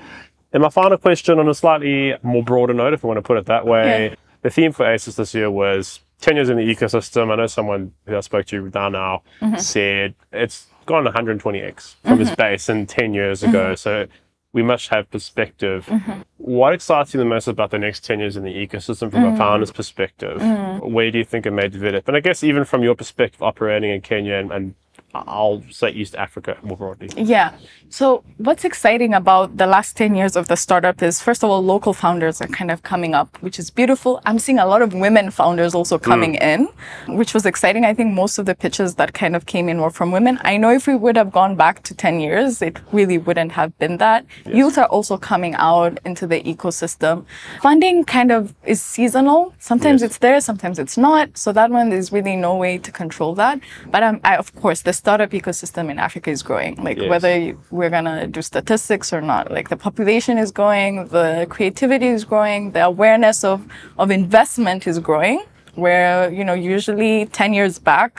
And my final question on a slightly more broader note, if I want to put it that way, the theme for AESIS this year was 10 years in the ecosystem. I know someone who I spoke to down now Mm-hmm. said it's gone 120x from his mm-hmm. base in 10 years ago. Mm-hmm. So we must have perspective. Mm-hmm. What excites you the most about the next 10 years in the ecosystem from a mm. founder's perspective? Mm. Where do you think it may develop? And I guess even from your perspective operating in Kenya and, and I'll say East Africa more broadly. Yeah. So what's exciting about the last 10 years of the startup is first of all, local founders are kind of coming up, which is beautiful. I'm seeing a lot of women founders also coming in, which was exciting. I think most of the pitches that kind of came in were from women. I know if we would have gone back to 10 years, it really wouldn't have been that. Youth are also coming out into the ecosystem. Funding kind of is seasonal. Sometimes Yes. it's there, sometimes it's not. So that one, there's really no way to control that. But um, I, of course, the startup ecosystem in Africa is growing. Like Yes. whether we're gonna do statistics or not, like the population is growing, the creativity is growing, the awareness of of investment is growing. Where you know usually ten years back,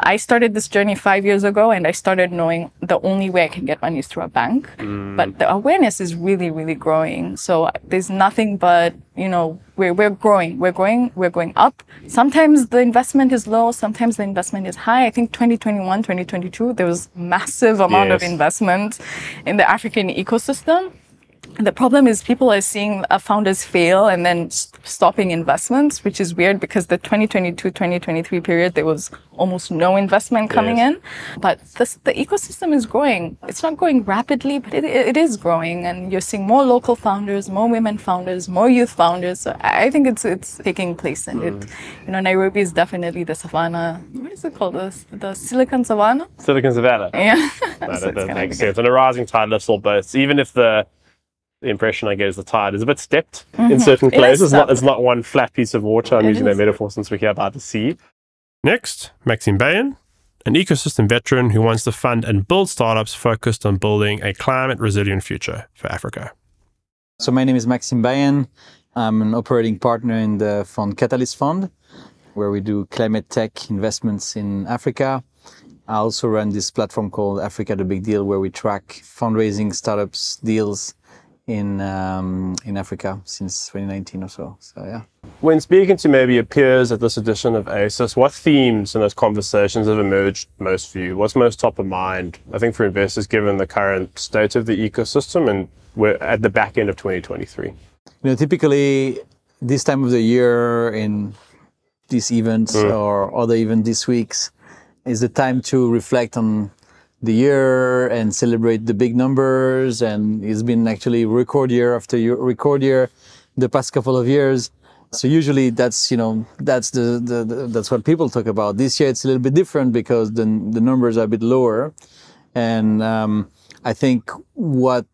I started this journey five years ago and I started knowing the only way I can get money is through a bank. Mm. But the awareness is really, really growing. So uh, there's nothing but, you know, we're, we're growing, we're growing, we're going up. Sometimes the investment is low, sometimes the investment is high. I think 2021, 2022, there was massive amount of investment in the African ecosystem. The problem is people are seeing founders fail and then stopping investments, which is weird because the 2022-2023 period, there was almost no investment coming Yes. in. But this, the ecosystem is growing. It's not growing rapidly, but it, it is growing. And you're seeing more local founders, more women founders, more youth founders. So I think it's it's taking place. And it, mm. you know, Nairobi is definitely the savannah. What is it called? The, the Silicon Savannah? Silicon Savannah. Yeah. No, So that, that makes sense. And a rising tide lifts all boats. Even if the the impression I get is the tide is a bit stepped in certain Mm-hmm. It is places. It's not, it's not one flat piece of water. I'm It using that metaphor since we're here about the sea. Next, Maxime Bayen, an ecosystem veteran who wants to fund and build startups focused on building a climate resilient future for Africa. So my name is Maxime Bayen. I'm an operating partner in the fund Catalyst Fund, where we do climate tech investments in Africa. I also run this platform called Africa the Big Deal, where we track fundraising startups deals in um, in Africa since 2019 or so. So yeah. When speaking to maybe your peers at this edition of AESIS, what themes in those conversations have emerged most for you? What's most top of mind? I think for investors, given the current state of the ecosystem and we're at the back end of 2023. You know, typically this time of the year in these events or other even these weeks is the time to reflect on the year and celebrate the big numbers. And it's been actually record year after year, record year the past couple of years. So usually that's you know that's the, the, the that's what people talk about. This year it's a little bit different because the the numbers are a bit lower, and um, I think what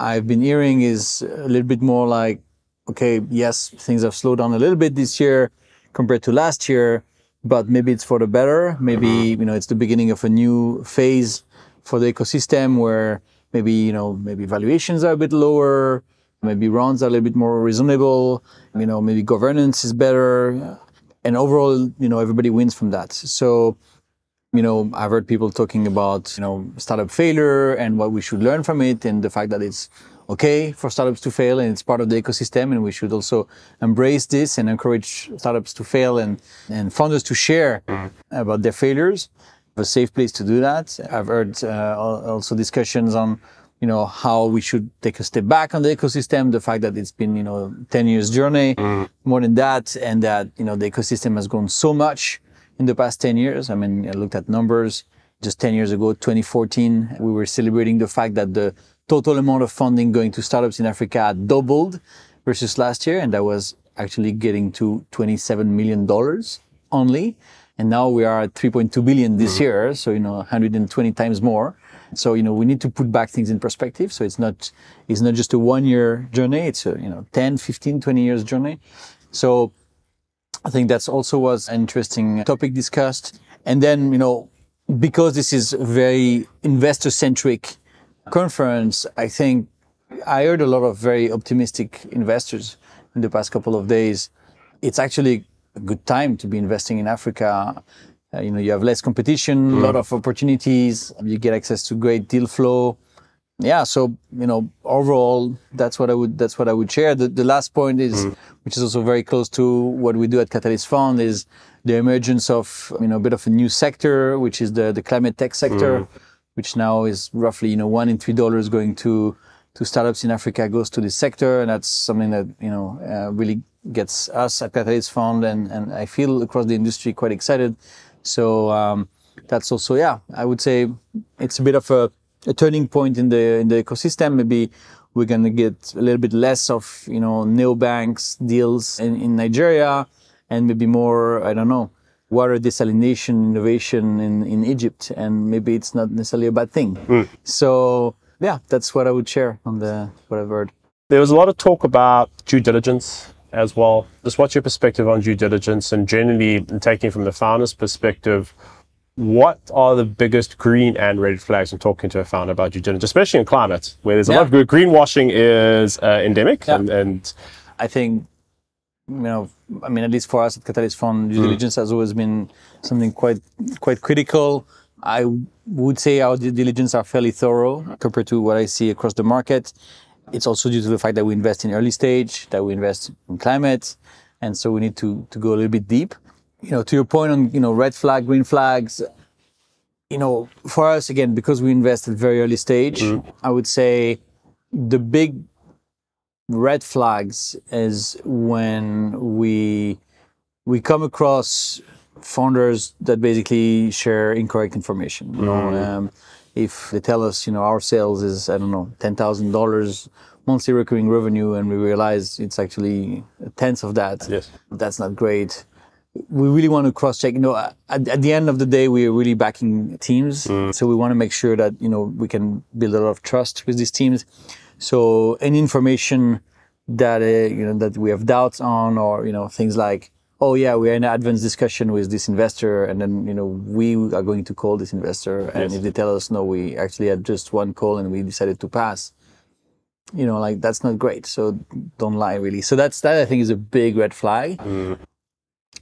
I've been hearing is a little bit more like, okay, yes, things have slowed down a little bit this year compared to last year, but maybe it's for the better. Maybe mm-hmm. you know it's the beginning of a new phase for the ecosystem where maybe you know maybe valuations are a bit lower, maybe rounds are a little bit more reasonable. You know, maybe governance is better, and overall, you know, everybody wins from that. So you know, I've heard people talking about, you know, startup failure and what we should learn from it and the fact that it's okay for startups to fail and it's part of the ecosystem and we should also embrace this and encourage startups to fail and, and founders to share about their failures. A safe place to do that. I've heard uh, also discussions on, you know, how we should take a step back on the ecosystem, the fact that it's been, you know, 10 years journey, more than that, and that, you know, the ecosystem has grown so much in the past 10 years. I mean, I looked at numbers. Just 10 years ago, 2014, we were celebrating the fact that the total amount of funding going to startups in Africa doubled versus last year. And that was actually getting to $27 million only. And now we are at 3.2 billion this mm-hmm. year. So, you know, 120 times more. So, you know, we need to put back things in perspective. So it's not, it's not just a one year journey. It's a, you know, 10, 15, 20 years journey. So I think that's also was an interesting topic discussed. And then, you know, because this is very investor centric conference, I think I heard a lot of very optimistic investors in the past couple of days. It's actually a good time to be investing in Africa. Uh, you know, you have less competition, a lot mm. of opportunities, you get access to great deal flow. Yeah, so you know, overall, that's what I would that's what I would share. The, the last point is, mm. which is also very close to what we do at Catalyst Fund, is the emergence of you know a bit of a new sector, which is the the climate tech sector, mm. Which now is roughly you know one in three dollars going to to startups in Africa goes to this sector, and that's something that you know uh, really gets us at Catalyst Fund and and I feel across the industry quite excited. So um, that's also yeah, I would say it's a bit of a, a turning point in the in the ecosystem. Maybe we're gonna get a little bit less of you know neobanks deals in, in Nigeria, and maybe more I don't know water desalination innovation in, in Egypt, and maybe it's not necessarily a bad thing. So yeah, that's what I would share on the what I've heard. There was a lot of talk about due diligence as well. Just what's your perspective on due diligence and generally in taking from the founder's perspective, what are the biggest green and red flags in talking to a founder about due diligence, especially in climate, where there's a lot of Yeah. greenwashing is uh, endemic Yeah. and, and I think you know, I mean, at least for us at Catalyst Fund, due hmm. diligence has always been something quite quite critical. I would say our due diligence are fairly thorough compared to what I see across the market. It's also due to the fact that we invest in early stage, that we invest in climate, and so we need to to go a little bit deep. You know, to your point on you know red flag, green flags. You know, for us again, because we invest at very early stage, hmm. I would say the big red flags is when we we come across founders that basically share incorrect information. You know, um, if they tell us, you know, our sales is I don't know ten thousand dollars monthly recurring revenue, and we realize it's actually tenths of that. Yes. that's not great. We really want to cross check. You know, at, at the end of the day, we are really backing teams, so we want to make sure that you know we can build a lot of trust with these teams. So any information that uh, you know that we have doubts on, or you know things like, oh yeah, we are in an advanced discussion with this investor, and then you know we are going to call this investor, and if they tell us no, we actually had just one call and we decided to pass. You know, like that's not great. So don't lie, really. So that's that. I think is a big red flag.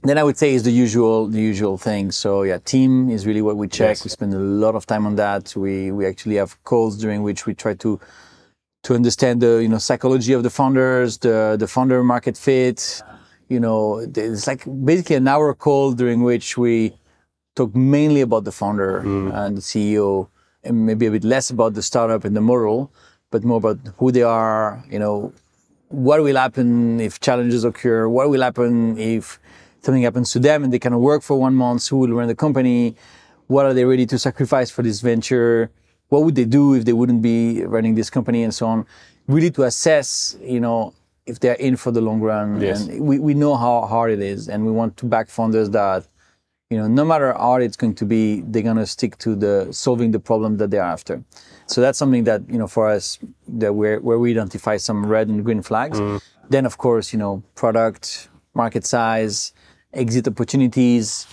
Then I would say is the usual the usual thing. So yeah, team is really what we check. Yes. We spend a lot of time on that. We we actually have calls during which we try to to understand the you know psychology of the founders, the the founder market fit. You know, it's like basically an hour call during which we talk mainly about the founder mm. and the CEO, and maybe a bit less about the startup and the model, but more about who they are. You know, what will happen if challenges occur? What will happen if something happens to them and they cannot work for one month? Who will run the company? What are they ready to sacrifice for this venture? What would they do if they wouldn't be running this company and so on? Really to assess, you know, if they're in for the long run. Yes. And we, we know how hard it is and we want to back founders that, you know, no matter how hard it's going to be, they're gonna stick to the solving the problem that they're after. So that's something that, you know, for us that where where we identify some red and green flags. Mm-hmm. Then of course, you know, product, market size, exit opportunities.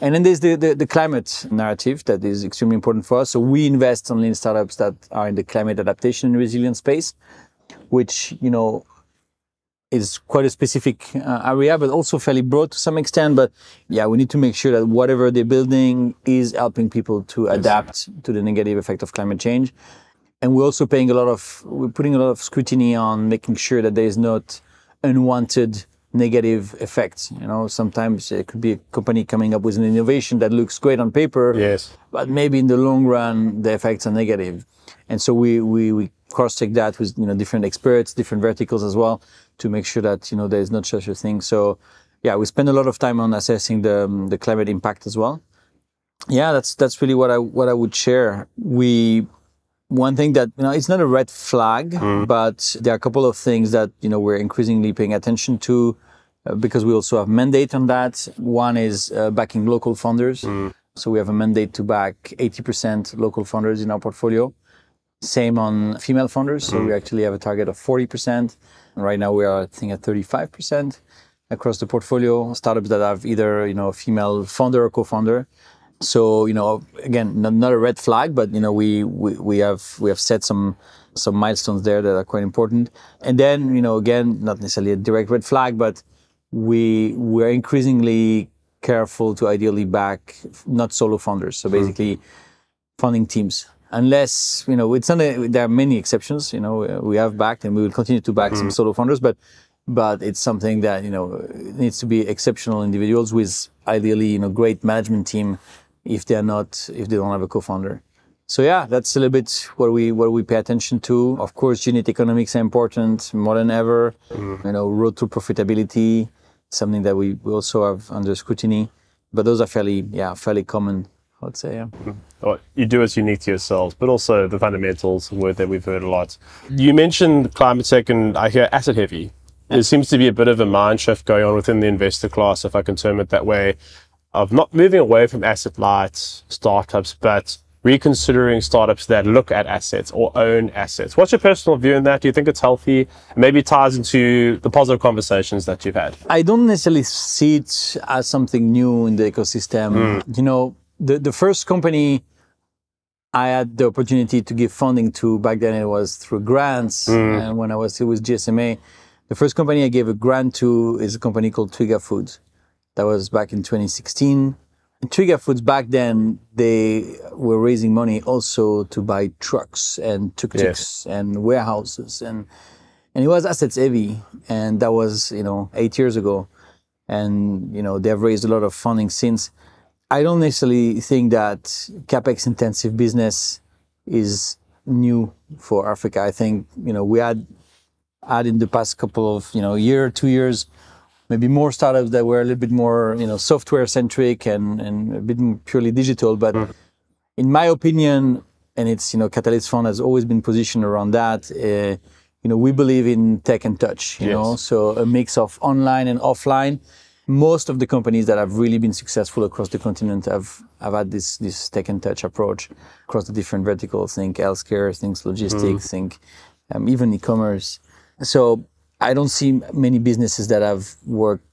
And then there's the, the, the climate narrative that is extremely important for us. So we invest only in startups that are in the climate adaptation and resilience space, which, you know, is quite a specific uh, area, but also fairly broad to some extent. But yeah, we need to make sure that whatever they're building is helping people to adapt to the negative effect of climate change. And we're also paying a lot of, we're putting a lot of scrutiny on making sure that there is not unwanted negative effects. You know, sometimes it could be a company coming up with an innovation that looks great on paper, Yes. but maybe in the long run the effects are negative. And so we we, we cross check that with you know different experts, different verticals as well, to make sure that you know there is not such a thing. So yeah, we spend a lot of time on assessing the um, the climate impact as well. Yeah, that's that's really what I what I would share. We one thing that you know it's not a red flag, but there are a couple of things that you know we're increasingly paying attention to uh, because we also have mandate on that. One is uh, backing local funders. So we have a mandate to back 80% local funders in our portfolio. Same on female funders. So we actually have a target of 40%. And right now we are, I think, at 35% across the portfolio. Startups that have either, you know, a female founder or co-founder. So, you know, again, not, not a red flag, but you know, we, we we have we have set some some milestones there that are quite important. And then, you know, again, not necessarily a direct red flag, but we we're increasingly careful to ideally back not solo founders. So hmm. basically, funding teams. Unless you know, it's not. A, there are many exceptions. You know, we have backed and we will continue to back some hmm. solo founders, but but it's something that you know needs to be exceptional individuals with ideally you know great management team. If they are not, if they don't have a co-founder. So yeah, that's a little bit what we what we pay attention to. Of course, unit economics are important more than ever. Mm. You know, road to profitability, something that we, we also have under scrutiny. But those are fairly yeah fairly common, I would say. Yeah. Mm-hmm. what you do is unique to yourselves, but also the fundamentals word that we've heard a lot. You mentioned climate tech, and I hear asset heavy. There seems to be a bit of a mind shift going on within the investor class, if I can term it that way, of not moving away from asset light startups, but reconsidering startups that look at assets or own assets. What's your personal view on that? Do you think it's healthy? Maybe it ties into the positive conversations that you've had. I don't necessarily see it as something new in the ecosystem. Hmm. You know, the, the first company I had the opportunity to give funding to back then it was through grants hmm. and when I was still with GSMA. The first company I gave a grant to is a company called Twiga Foods. That was back in 2016. And Twiga Foods back then they were raising money also to buy trucks and tuk-tuks and warehouses and and it was assets heavy. And that was you know eight years ago. And you know they've raised a lot of funding since. I don't necessarily think that capex intensive business is new for africa. I think you know we had had in the past couple of you know year two years maybe more startups that were a little bit more you know software centric and and a bit purely digital. But in my opinion and it's you know catalyst fund has always been positioned around that uh, you know we believe in tech and touch you know? So a mix of online and offline. Most of the companies that have really been successful across the continent have have had this this tech and touch approach across the different verticals think healthcare think logistics think um, even e-commerce. So i don't see many businesses that have worked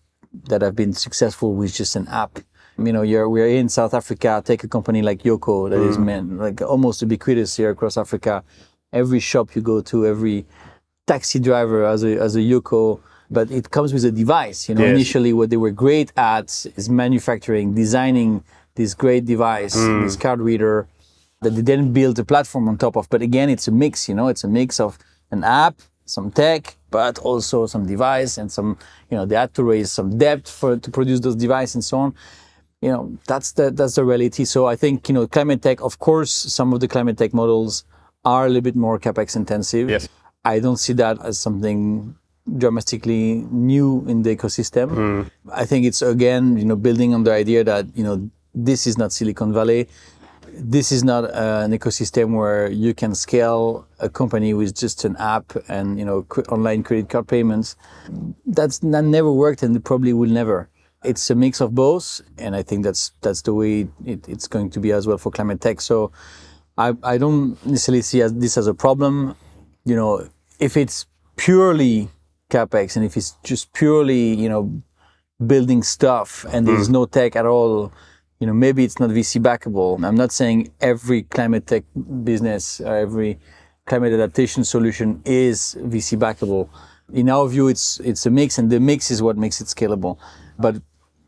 that have been successful with just an app you know you're we're in south africa take a company like Yoco that is mm. man like almost ubiquitous here across africa every shop you go to every taxi driver as a as a Yoco, but it comes with a device. You know, Yes. initially what they were great at is manufacturing, designing this great device, mm. this card reader that they then build a platform on top of. But again, it's a mix. You know, it's a mix of an app, some tech, but also some device and some. You know, they had to raise some debt for to produce those devices and so on. You know that's the that's the reality. So i think you know climate tech of course some of the climate tech models are a little bit more capex intensive. Yes. i don't see that as something dramatically new in the ecosystem. Mm. I think it's again you know building on the idea that you know this is not silicon valley this is not uh, an ecosystem where you can scale a company with just an app and you know cre- online credit card payments. That's that never worked and it probably will never. It's a mix of both and i think that's that's the way it, it's going to be as well for climate tech. So i i don't necessarily see as, this as a problem. You know if it's purely capex and if it's just purely you know building stuff and there's no tech at all you know maybe it's not vc backable. I'm not saying every climate tech business every climate adaptation solution is vc backable. In our view it's it's a mix and the mix is what makes it scalable. But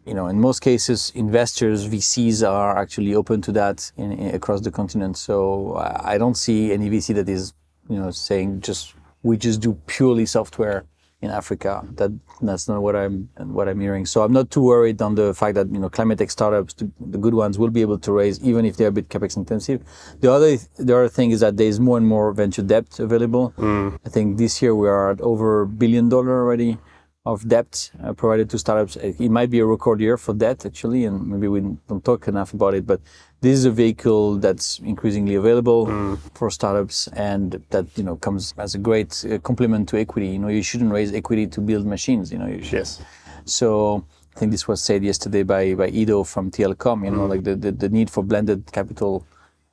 you know in most cases investors vcs are actually open to that in, in- across the continent. So i don't see any vc that is you know saying just we just do purely software in Africa. That that's not what I'm what I'm hearing. So I'm not too worried on the fact that you know climate tech startups, the, good ones, will be able to raise even if they're a bit capex intensive. The other the other thing is that there is more and more venture debt available. I think this year we are at over a billion dollar already of debt uh, provided to startups. It it might be a record year for debt actually, and maybe we don't talk enough about it. But this is a vehicle that's increasingly available for startups, and that you know comes as a great uh, complement to equity. You know, you shouldn't raise equity to build machines. You know, you should. Yes. So I think this was said yesterday by by Ido from TLcom. You know, like the, the the need for blended capital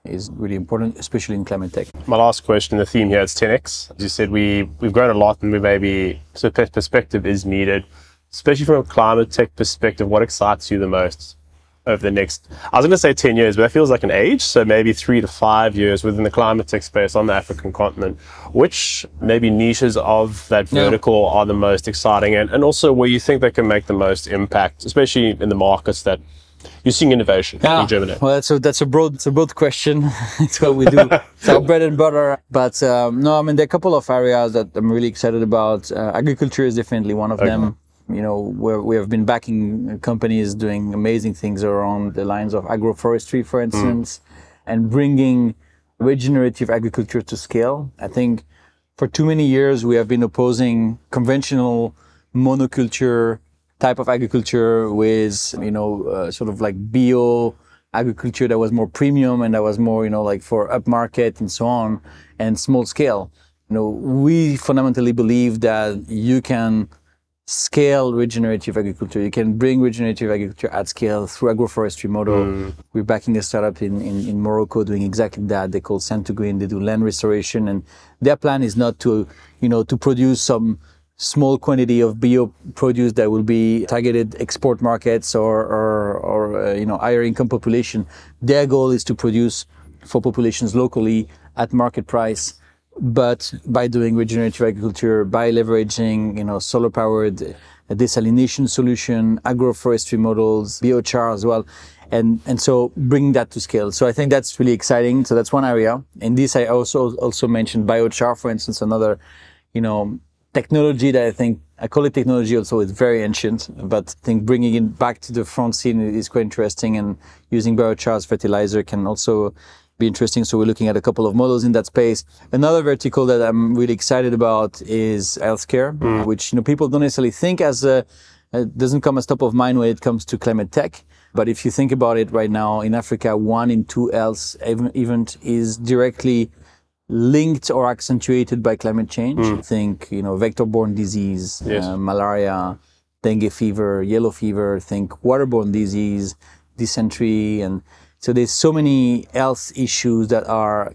is really important, especially in climate tech. My last question, the theme here is 10x. As you said, we, we've grown a lot and we maybe, so perspective is needed, especially from a climate tech perspective. What excites you the most over the next, I was going to say 10 years, but that feels like an age. So maybe three to five years within the climate tech space on the African continent. Which maybe niches of that Yeah. vertical are the most exciting and, and also where you think they can make the most impact, especially in the markets that you're seeing innovation in Germany? Well, that's a that's a broad it's a broad question. it's what we do. it's our bread and butter. But um, no, I mean there are a couple of areas that I'm really excited about. Uh, agriculture is definitely one of them. You know, where we have been backing companies doing amazing things around the lines of agroforestry, for instance, and bringing regenerative agriculture to scale. I think for too many years we have been opposing conventional monoculture type of agriculture with you know uh, sort of like bio agriculture that was more premium and that was more you know like for upmarket and so on and small scale you know we fundamentally believe that you can scale regenerative agriculture. You can bring regenerative agriculture at scale through agroforestry model. We're backing a startup in, in, in Morocco doing exactly that. They call Sand to Green. They do land restoration, and their plan is not to, you know, to produce some small quantity of bio produce that will be targeted export markets or or, or uh, you know higher income population. Their goal is to produce for populations locally at market price but by doing regenerative agriculture, by leveraging, you know, solar powered uh, desalination solution, agroforestry models, biochar as well. And, and so bring that to scale. So I think that's really exciting. So that's one area. In this, I also, also mentioned biochar, for instance, another, you know, technology that I think I call it technology also it's very ancient, but I think bringing it back to the front scene is quite interesting and using biochar as fertilizer can also be interesting. So we're looking at a couple of models in that space. Another vertical that I'm really excited about is healthcare, mm. which you know people don't necessarily think as a it doesn't come as top of mind when it comes to climate tech. But if you think about it right now in Africa, one in two health event is directly linked or accentuated by climate change. Mm. Think, you know, vector-borne disease, yes. uh, malaria, dengue fever, yellow fever. Think waterborne disease, dysentery, and so there's so many health issues that are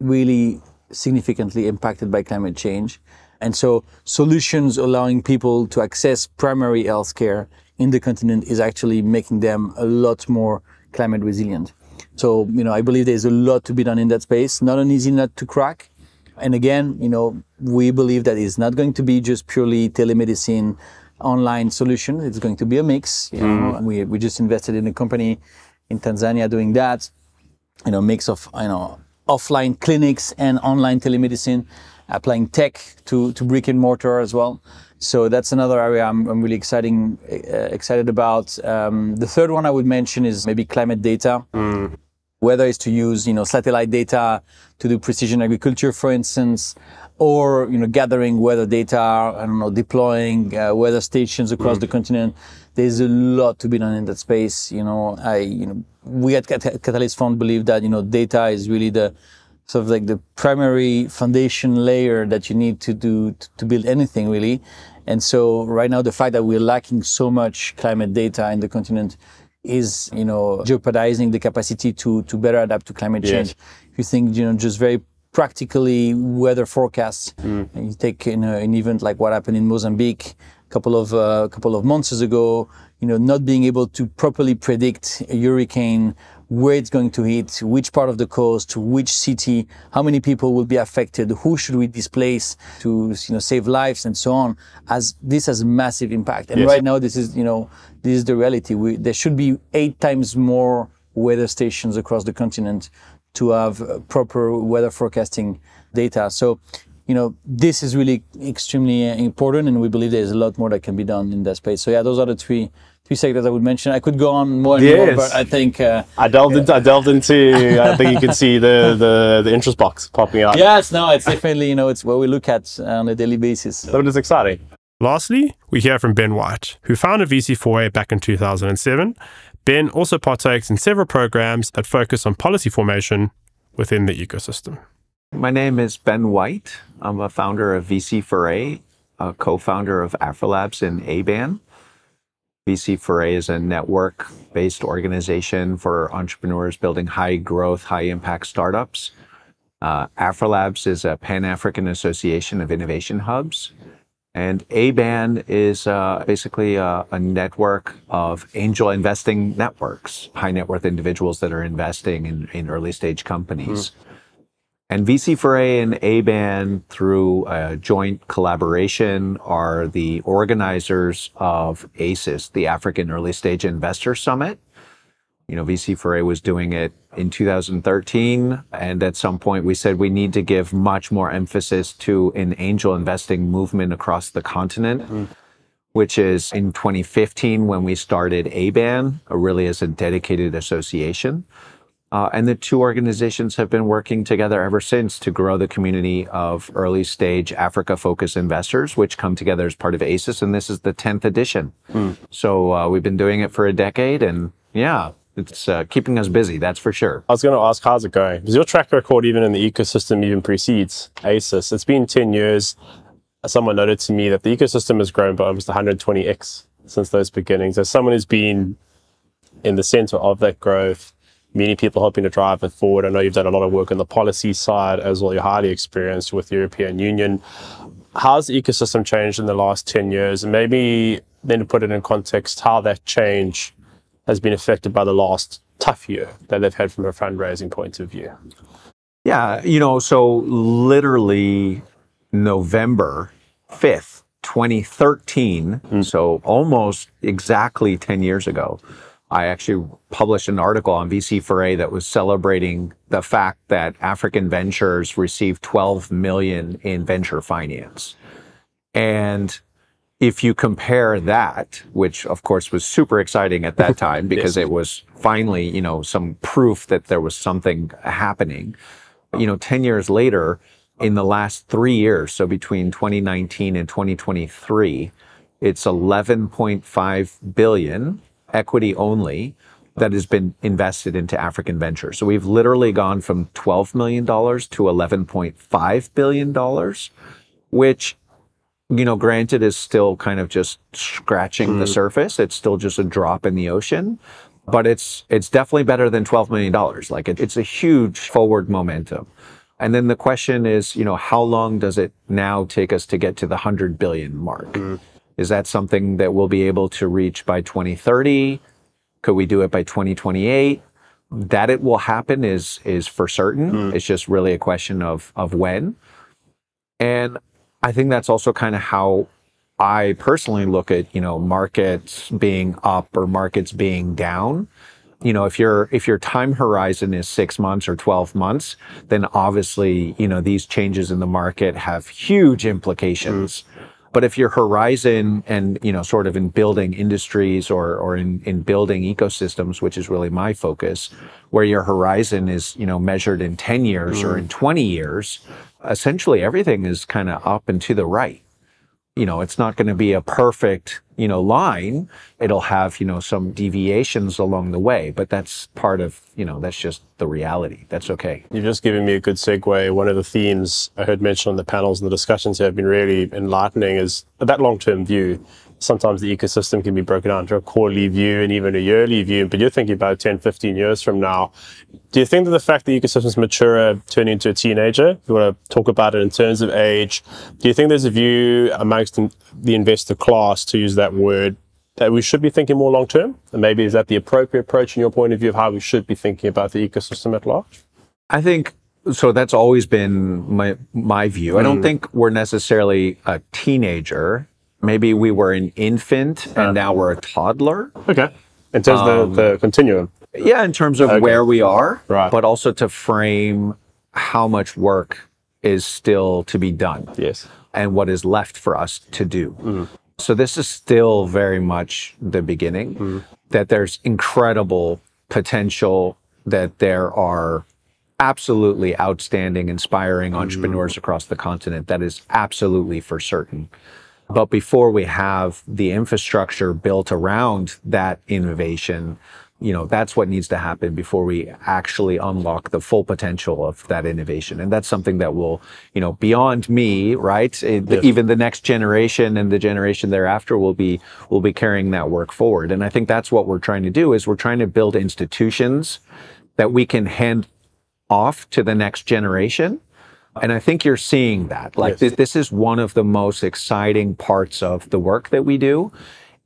really significantly impacted by climate change. And so solutions allowing people to access primary health care in the continent is actually making them a lot more climate resilient. So, you know, I believe there's a lot to be done in that space, not an easy nut to crack. And again, you know, we believe that it's not going to be just purely telemedicine online solution. It's going to be a mix. You know, mm. we, we just invested in a company in Tanzania doing that, you know, mix of, you know, offline clinics and online telemedicine, applying tech to, to brick and mortar as well. So that's another area I'm, I'm really exciting, uh, excited about. Um, the third one I would mention is maybe climate data. Mm. Whether it's to use, you know, satellite data to do precision agriculture, for instance, or you know, gathering weather data. I don't know, deploying uh, weather stations across mm. the continent. There's a lot to be done in that space. You know, I, you know, we at Catalyst Fund believe that you know, data is really the sort of like the primary foundation layer that you need to do to build anything really. And so right now, the fact that we're lacking so much climate data in the continent is, you know, jeopardizing the capacity to, to better adapt to climate change. Yes. If you think, you know, just very practically weather forecasts, mm. you take in an event like what happened in Mozambique couple of, uh, couple of months ago, you know, not being able to properly predict a hurricane where it's going to hit, which part of the coast, which city, how many people will be affected, who should we displace to you know save lives and so on. As this has massive impact, and yes. right now this is you know this is the reality. We, there should be eight times more weather stations across the continent to have proper weather forecasting data. So you know, this is really extremely important, and we believe there's a lot more that can be done in that space. So yeah, those are the three three sectors I would mention. I could go on more and yes. more, but I think uh, I delved into I delved into. I think you can see the, the the interest box popping up. Yes, no, it's definitely you know it's what we look at on a daily basis. So it is exciting. Lastly, we hear from Ben White, who founded VC4A back in 2007. Ben also partakes in several programs that focus on policy formation within the ecosystem. My name is Ben White. I'm a founder of VC4A, a co-founder of AfriLabs and ABAN. VC4A is a network based organization for entrepreneurs building high growth, high impact startups. Uh, AfriLabs is a Pan African Association of Innovation Hubs. And ABAN is uh, basically a, a, network of angel investing networks, high net worth individuals that are investing in, in early stage companies. Mm. And VC4A and ABAN, through a joint collaboration, are the organizers of AESIS, the African Early Stage Investor Summit. You know, VC4A was doing it in 2013. And at some point, we said we need to give much more emphasis to an angel investing movement across the continent. Mm. Which is in 2015 when we started ABAN, really as a dedicated association. Uh, and the two organizations have been working together ever since to grow the community of early stage Africa focused investors, which come together as part of AESIS. And this is the 10th edition. Mm. So uh, we've been doing it for a decade. And yeah, it's uh, keeping us busy, that's for sure. I was going to ask, how's it going? Because your track record, even in the ecosystem, even precedes AESIS. It's been 10 years. Someone noted to me that the ecosystem has grown by almost 120x since those beginnings. As someone who's been in the center of that growth, many people helping to drive it forward. I know you've done a lot of work on the policy side as well. You're highly experienced with the European Union. How's the ecosystem changed in the last 10 years? And maybe then to put it in context, how that change has been affected by the last tough year that they've had from a fundraising point of view. Yeah, you know, so literally November 5th, 2013, hmm. so almost exactly 10 years ago, I actually published an article on VC4A that was celebrating the fact that African Ventures received 12 million in venture finance. And if you compare that, which of course was super exciting at that time because it was finally, you know, some proof that there was something happening, you know, 10 years later, in the last three years, so between 2019 and 2023, it's 11.5 billion equity only that has been invested into African ventures. So we've literally gone from $12 million to $11.5 billion, which you know, granted, is still kind of just scratching the hmm. surface. It's still just a drop in the ocean, but it's it's definitely better than twelve million dollars. Like it, it's a huge forward momentum. And then the question is, you know, how long does it now take us to get to the hundred billion mark? Hmm. Is that something that we'll be able to reach by 2030? Could we do it by 2028? That it will happen is is for certain. Mm. It's just really a question of of when. And I think that's also kind of how I personally look at, you know, markets being up or markets being down. You know, if your if your time horizon is 6 months or 12 months, then obviously, you know, these changes in the market have huge implications. Mm. But if your horizon and, you know, sort of in building industries or, or in, in building ecosystems, which is really my focus, where your horizon is, you know, measured in 10 years or mm. in 20 years, essentially everything is kind of up and to the right. You know, it's not going to be a perfect, you know, line. It'll have, you know, some deviations along the way, but that's part of, you know, that's just the reality. That's okay. You've just given me a good segue. One of the themes I heard mentioned on the panels and the discussions have been really enlightening is that long term view. Sometimes the ecosystem can be broken down to a quarterly view and even a yearly view, but you're thinking about 10, 15 years from now. Do you think that the fact that the ecosystem's mature, turning into a teenager, if you want to talk about it in terms of age, do you think there's a view amongst the investor class, to use that word, that we should be thinking more long term? And maybe is that the appropriate approach in your point of view of how we should be thinking about the ecosystem at large? I think so. That's always been my my view. I don't mm. think we're necessarily a teenager. Maybe we were an infant and now we're a toddler. Okay. In terms of the, um, the continuum. Yeah, in terms of where we are, Right. but also to frame how much work is still to be done Yes. and what is left for us to do. Mm-hmm. So this is still very much the beginning. Mm-hmm. That there's incredible potential. That there are absolutely outstanding, inspiring mm-hmm. entrepreneurs across the continent. That is absolutely for certain. But before we have the infrastructure built around that innovation, you know, that's what needs to happen before we actually unlock the full potential of that innovation. And that's something that will, you know, beyond me, right? It- Yes. Even the next generation and the generation thereafter will be will be carrying that work forward. And I think that's what we're trying to do is we're trying to build institutions that we can hand off to the next generation. And I think you're seeing that. Like Yes. this, this is one of the most exciting parts of the work that we do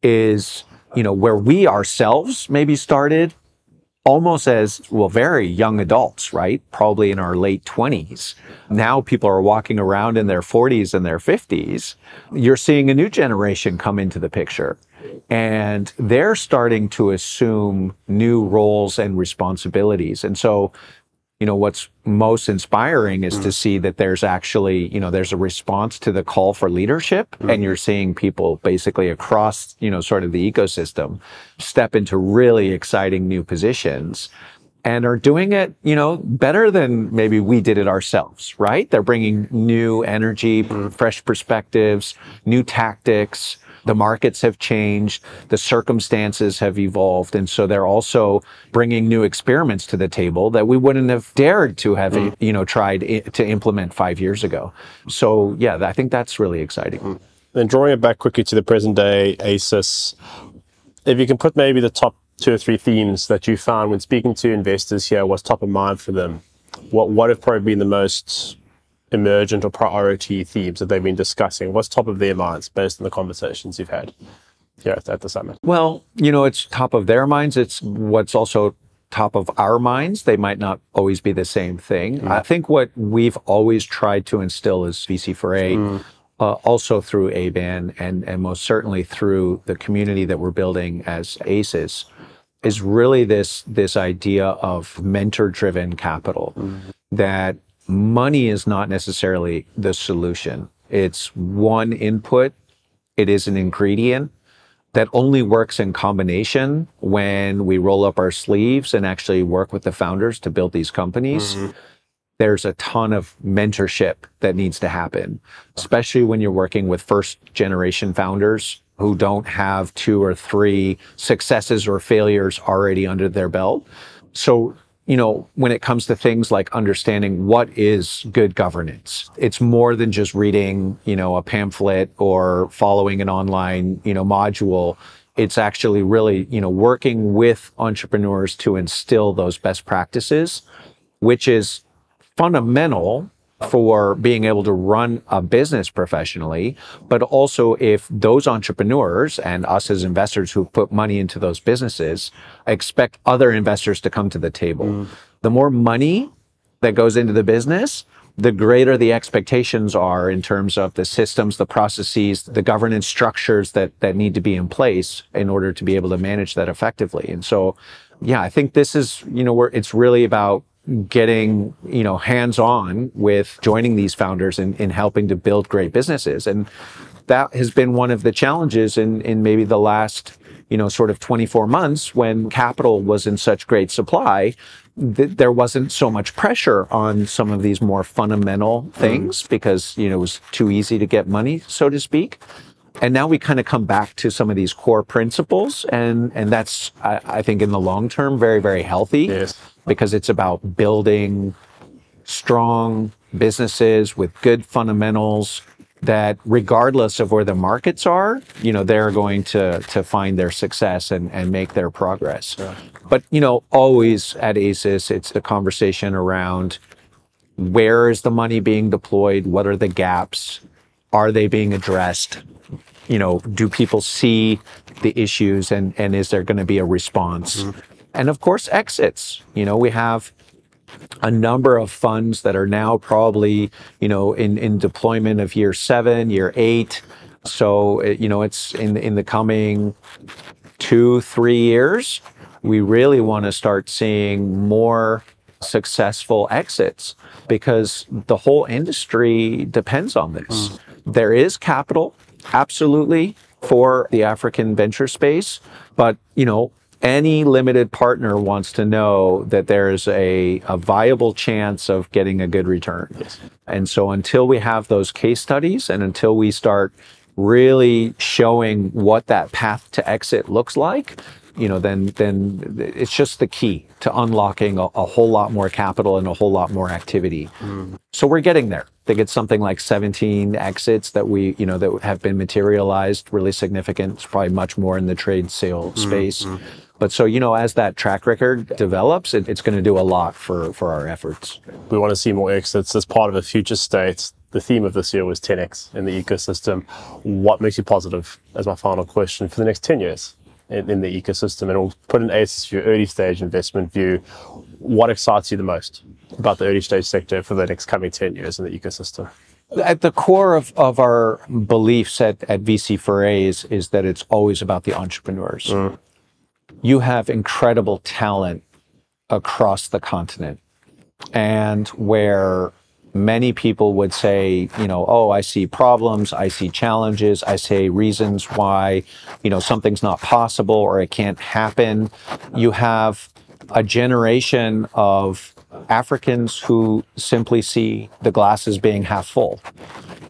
is, you know, where we ourselves maybe started almost as well very young adults right? Probably in our late 20s now people are walking around in their 40s and their 50s you're seeing a new generation come into the picture. And they're starting to assume new roles and responsibilities. And so you know what's most inspiring is to mm. see that there's actually you know there's a response to the call for leadership mm. and you're seeing people basically across you know sort of the ecosystem step into really exciting new positions and are doing it you know better than maybe we did it ourselves right? They're bringing new energy mm. fresh perspectives new tactics the markets have changed, the circumstances have evolved, and so they're also bringing new experiments to the table that we wouldn't have dared to have, mm. you know, tried to implement five years ago. So yeah, I think that's really exciting. Mm. Then drawing it back quickly to the present day AESIS, if you can put maybe the top two or three themes that you found when speaking to investors here, what's top of mind for them? What what have probably been the most emergent or priority themes that they've been discussing? What's top of their minds based on the conversations you've had here at, at the summit? Well, you know, it's top of their minds. It's what's also top of our minds, they might not always be the same thing. Mm. I think what we've always tried to instill as VC4A, mm. uh, also through ABAN and, and most certainly through the community that we're building as AESIS, is really this, this idea of mentor driven capital. Mm. That money is not necessarily the solution, it's one input, it is an ingredient that only works in combination when we roll up our sleeves and actually work with the founders to build these companies. Mm-hmm. There's a ton of mentorship that needs to happen, especially when you're working with first generation founders who don't have two or three successes or failures already under their belt. So, you know, when it comes to things like understanding what is good governance, it's more than just reading, you know, a pamphlet or following an online, you know, module. It's actually really, you know, working with entrepreneurs to instill those best practices, which is fundamental for being able to run a business professionally, but also if those entrepreneurs and us as investors who put money into those businesses expect other investors to come to the table. Mm. The more money that goes into the business, the greater the expectations are in terms of the systems, the processes, the governance structures that that need to be in place in order to be able to manage that effectively. And so, yeah, I think this is, you know, where it's really about getting you know hands on with joining these founders and in helping to build great businesses. And that has been one of the challenges in in maybe the last you know sort of 24 months when capital was in such great supply th- there wasn't so much pressure on some of these more fundamental things mm-hmm. because you know it was too easy to get money so to speak and now we kind of come back to some of these core principles and and that's I, I think in the long term very very healthy Yes. because it's about building strong businesses with good fundamentals that regardless of where the markets are, you know, they're going to to find their success and, and make their progress. But, you know, always at AESIS, it's a conversation around where is the money being deployed? What are the gaps? Are they being addressed? You know, do people see the issues and, and is there going to be a response? Mm-hmm. And of course, exits. You know, we have a number of funds that are now probably, you know, in, in deployment of year seven, year eight. So, you know, it's in, in the coming two, three years, we really want to start seeing more successful exits because the whole industry depends on this. Mm. There is capital, absolutely, for the African venture space, but, you know, any limited partner wants to know that there is a, a viable chance of getting a good return. Yes. And so until we have those case studies and until we start really showing what that path to exit looks like, you know, then then it's just the key to unlocking a, a whole lot more capital and a whole lot more activity. Mm. So we're getting there. I think it's something like 17 exits that we, you know, that have been materialized, really significant. It's probably much more in the trade sale mm, space. Mm. But so, you know, as that track record develops, it, it's going to do a lot for, for our efforts. We want to see more exits as part of a future state. The theme of this year was 10x in the ecosystem. What makes you positive, as my final question, for the next 10 years in, the ecosystem? And we'll put an AESIS view, early stage investment view. What excites you the most about the early stage sector for the next coming 10 years in the ecosystem? At the core of, of our beliefs at, at VC4A is, is that it's always about the entrepreneurs. Mm. You have incredible talent across the continent. And where many people would say, you know, oh, I see problems, I see challenges, I see reasons why, you know, something's not possible or it can't happen. You have a generation of Africans who simply see the glass as being half full.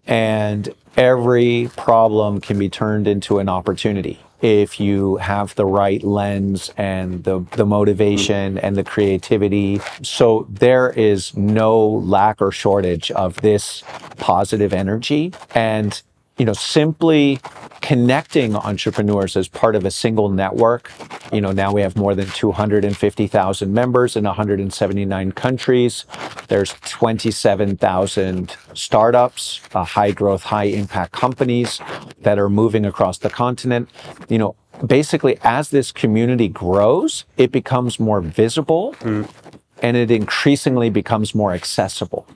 And every problem can be turned into an opportunity if you have the right lens and the, the motivation and the creativity. So there is no lack or shortage of this positive energy. And you know, simply connecting entrepreneurs as part of a single network. You know, now we have more than 250,000 members in 179 countries. There's 27,000 startups, uh, high growth, high impact companies that are moving across the continent. You know, basically, as this community grows, it becomes more visible and it increasingly becomes more accessible.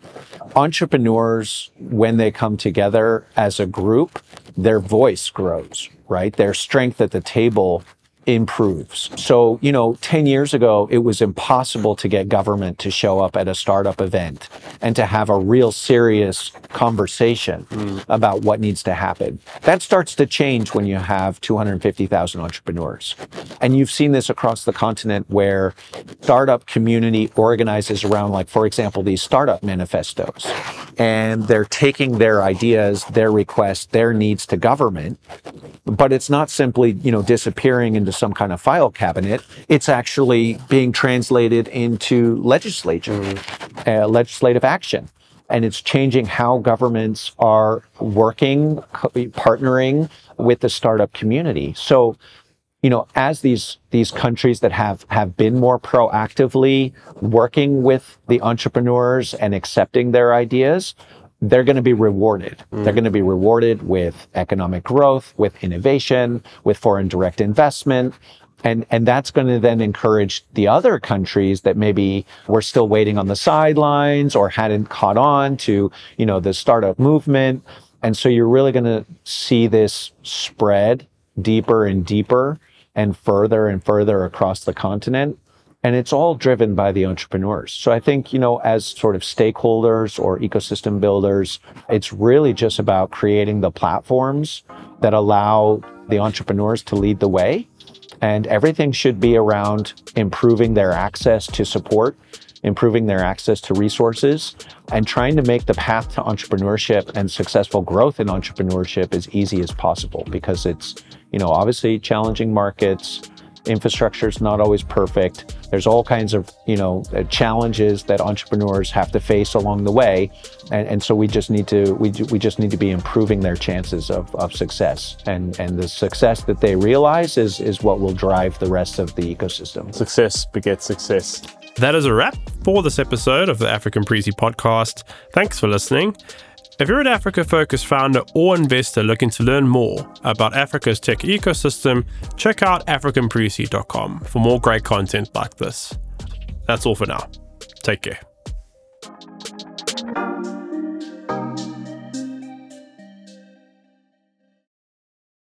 Entrepreneurs, when they come together as a group, their voice grows, right? Their strength at the table improves. So, you know, 10 years ago, it was impossible to get government to show up at a startup event and to have a real serious conversation mm. about what needs to happen. That starts to change when you have 250,000 entrepreneurs. And you've seen this across the continent where startup community organizes around, like, for example, these startup manifestos. And they're taking their ideas, their requests, their needs to government. But it's not simply you know disappearing into some kind of file cabinet. It's actually being translated into legislature uh, legislative action. And it's changing how governments are working co- partnering with the startup community. So you know as these these countries that have have been more proactively working with the entrepreneurs and accepting their ideas they're going to be rewarded. Mm. They're going to be rewarded with economic growth, with innovation, with foreign direct investment. And, and that's going to then encourage the other countries that maybe were still waiting on the sidelines or hadn't caught on to, you know, the startup movement. And so you're really going to see this spread deeper and deeper and further and further across the continent and it's all driven by the entrepreneurs. So I think, you know, as sort of stakeholders or ecosystem builders, it's really just about creating the platforms that allow the entrepreneurs to lead the way. And everything should be around improving their access to support, improving their access to resources, and trying to make the path to entrepreneurship and successful growth in entrepreneurship as easy as possible because it's, you know, obviously challenging markets infrastructure is not always perfect there's all kinds of you know uh, challenges that entrepreneurs have to face along the way and, and so we just need to we, we just need to be improving their chances of, of success and and the success that they realize is is what will drive the rest of the ecosystem Success begets success. That is a wrap for this episode of the African Pre-seed podcast. Thanks for listening. If you're an Africa focused founder or investor looking to learn more about Africa's tech ecosystem, check out AfricanPreseed.com for more great content like this. That's all for now. Take care.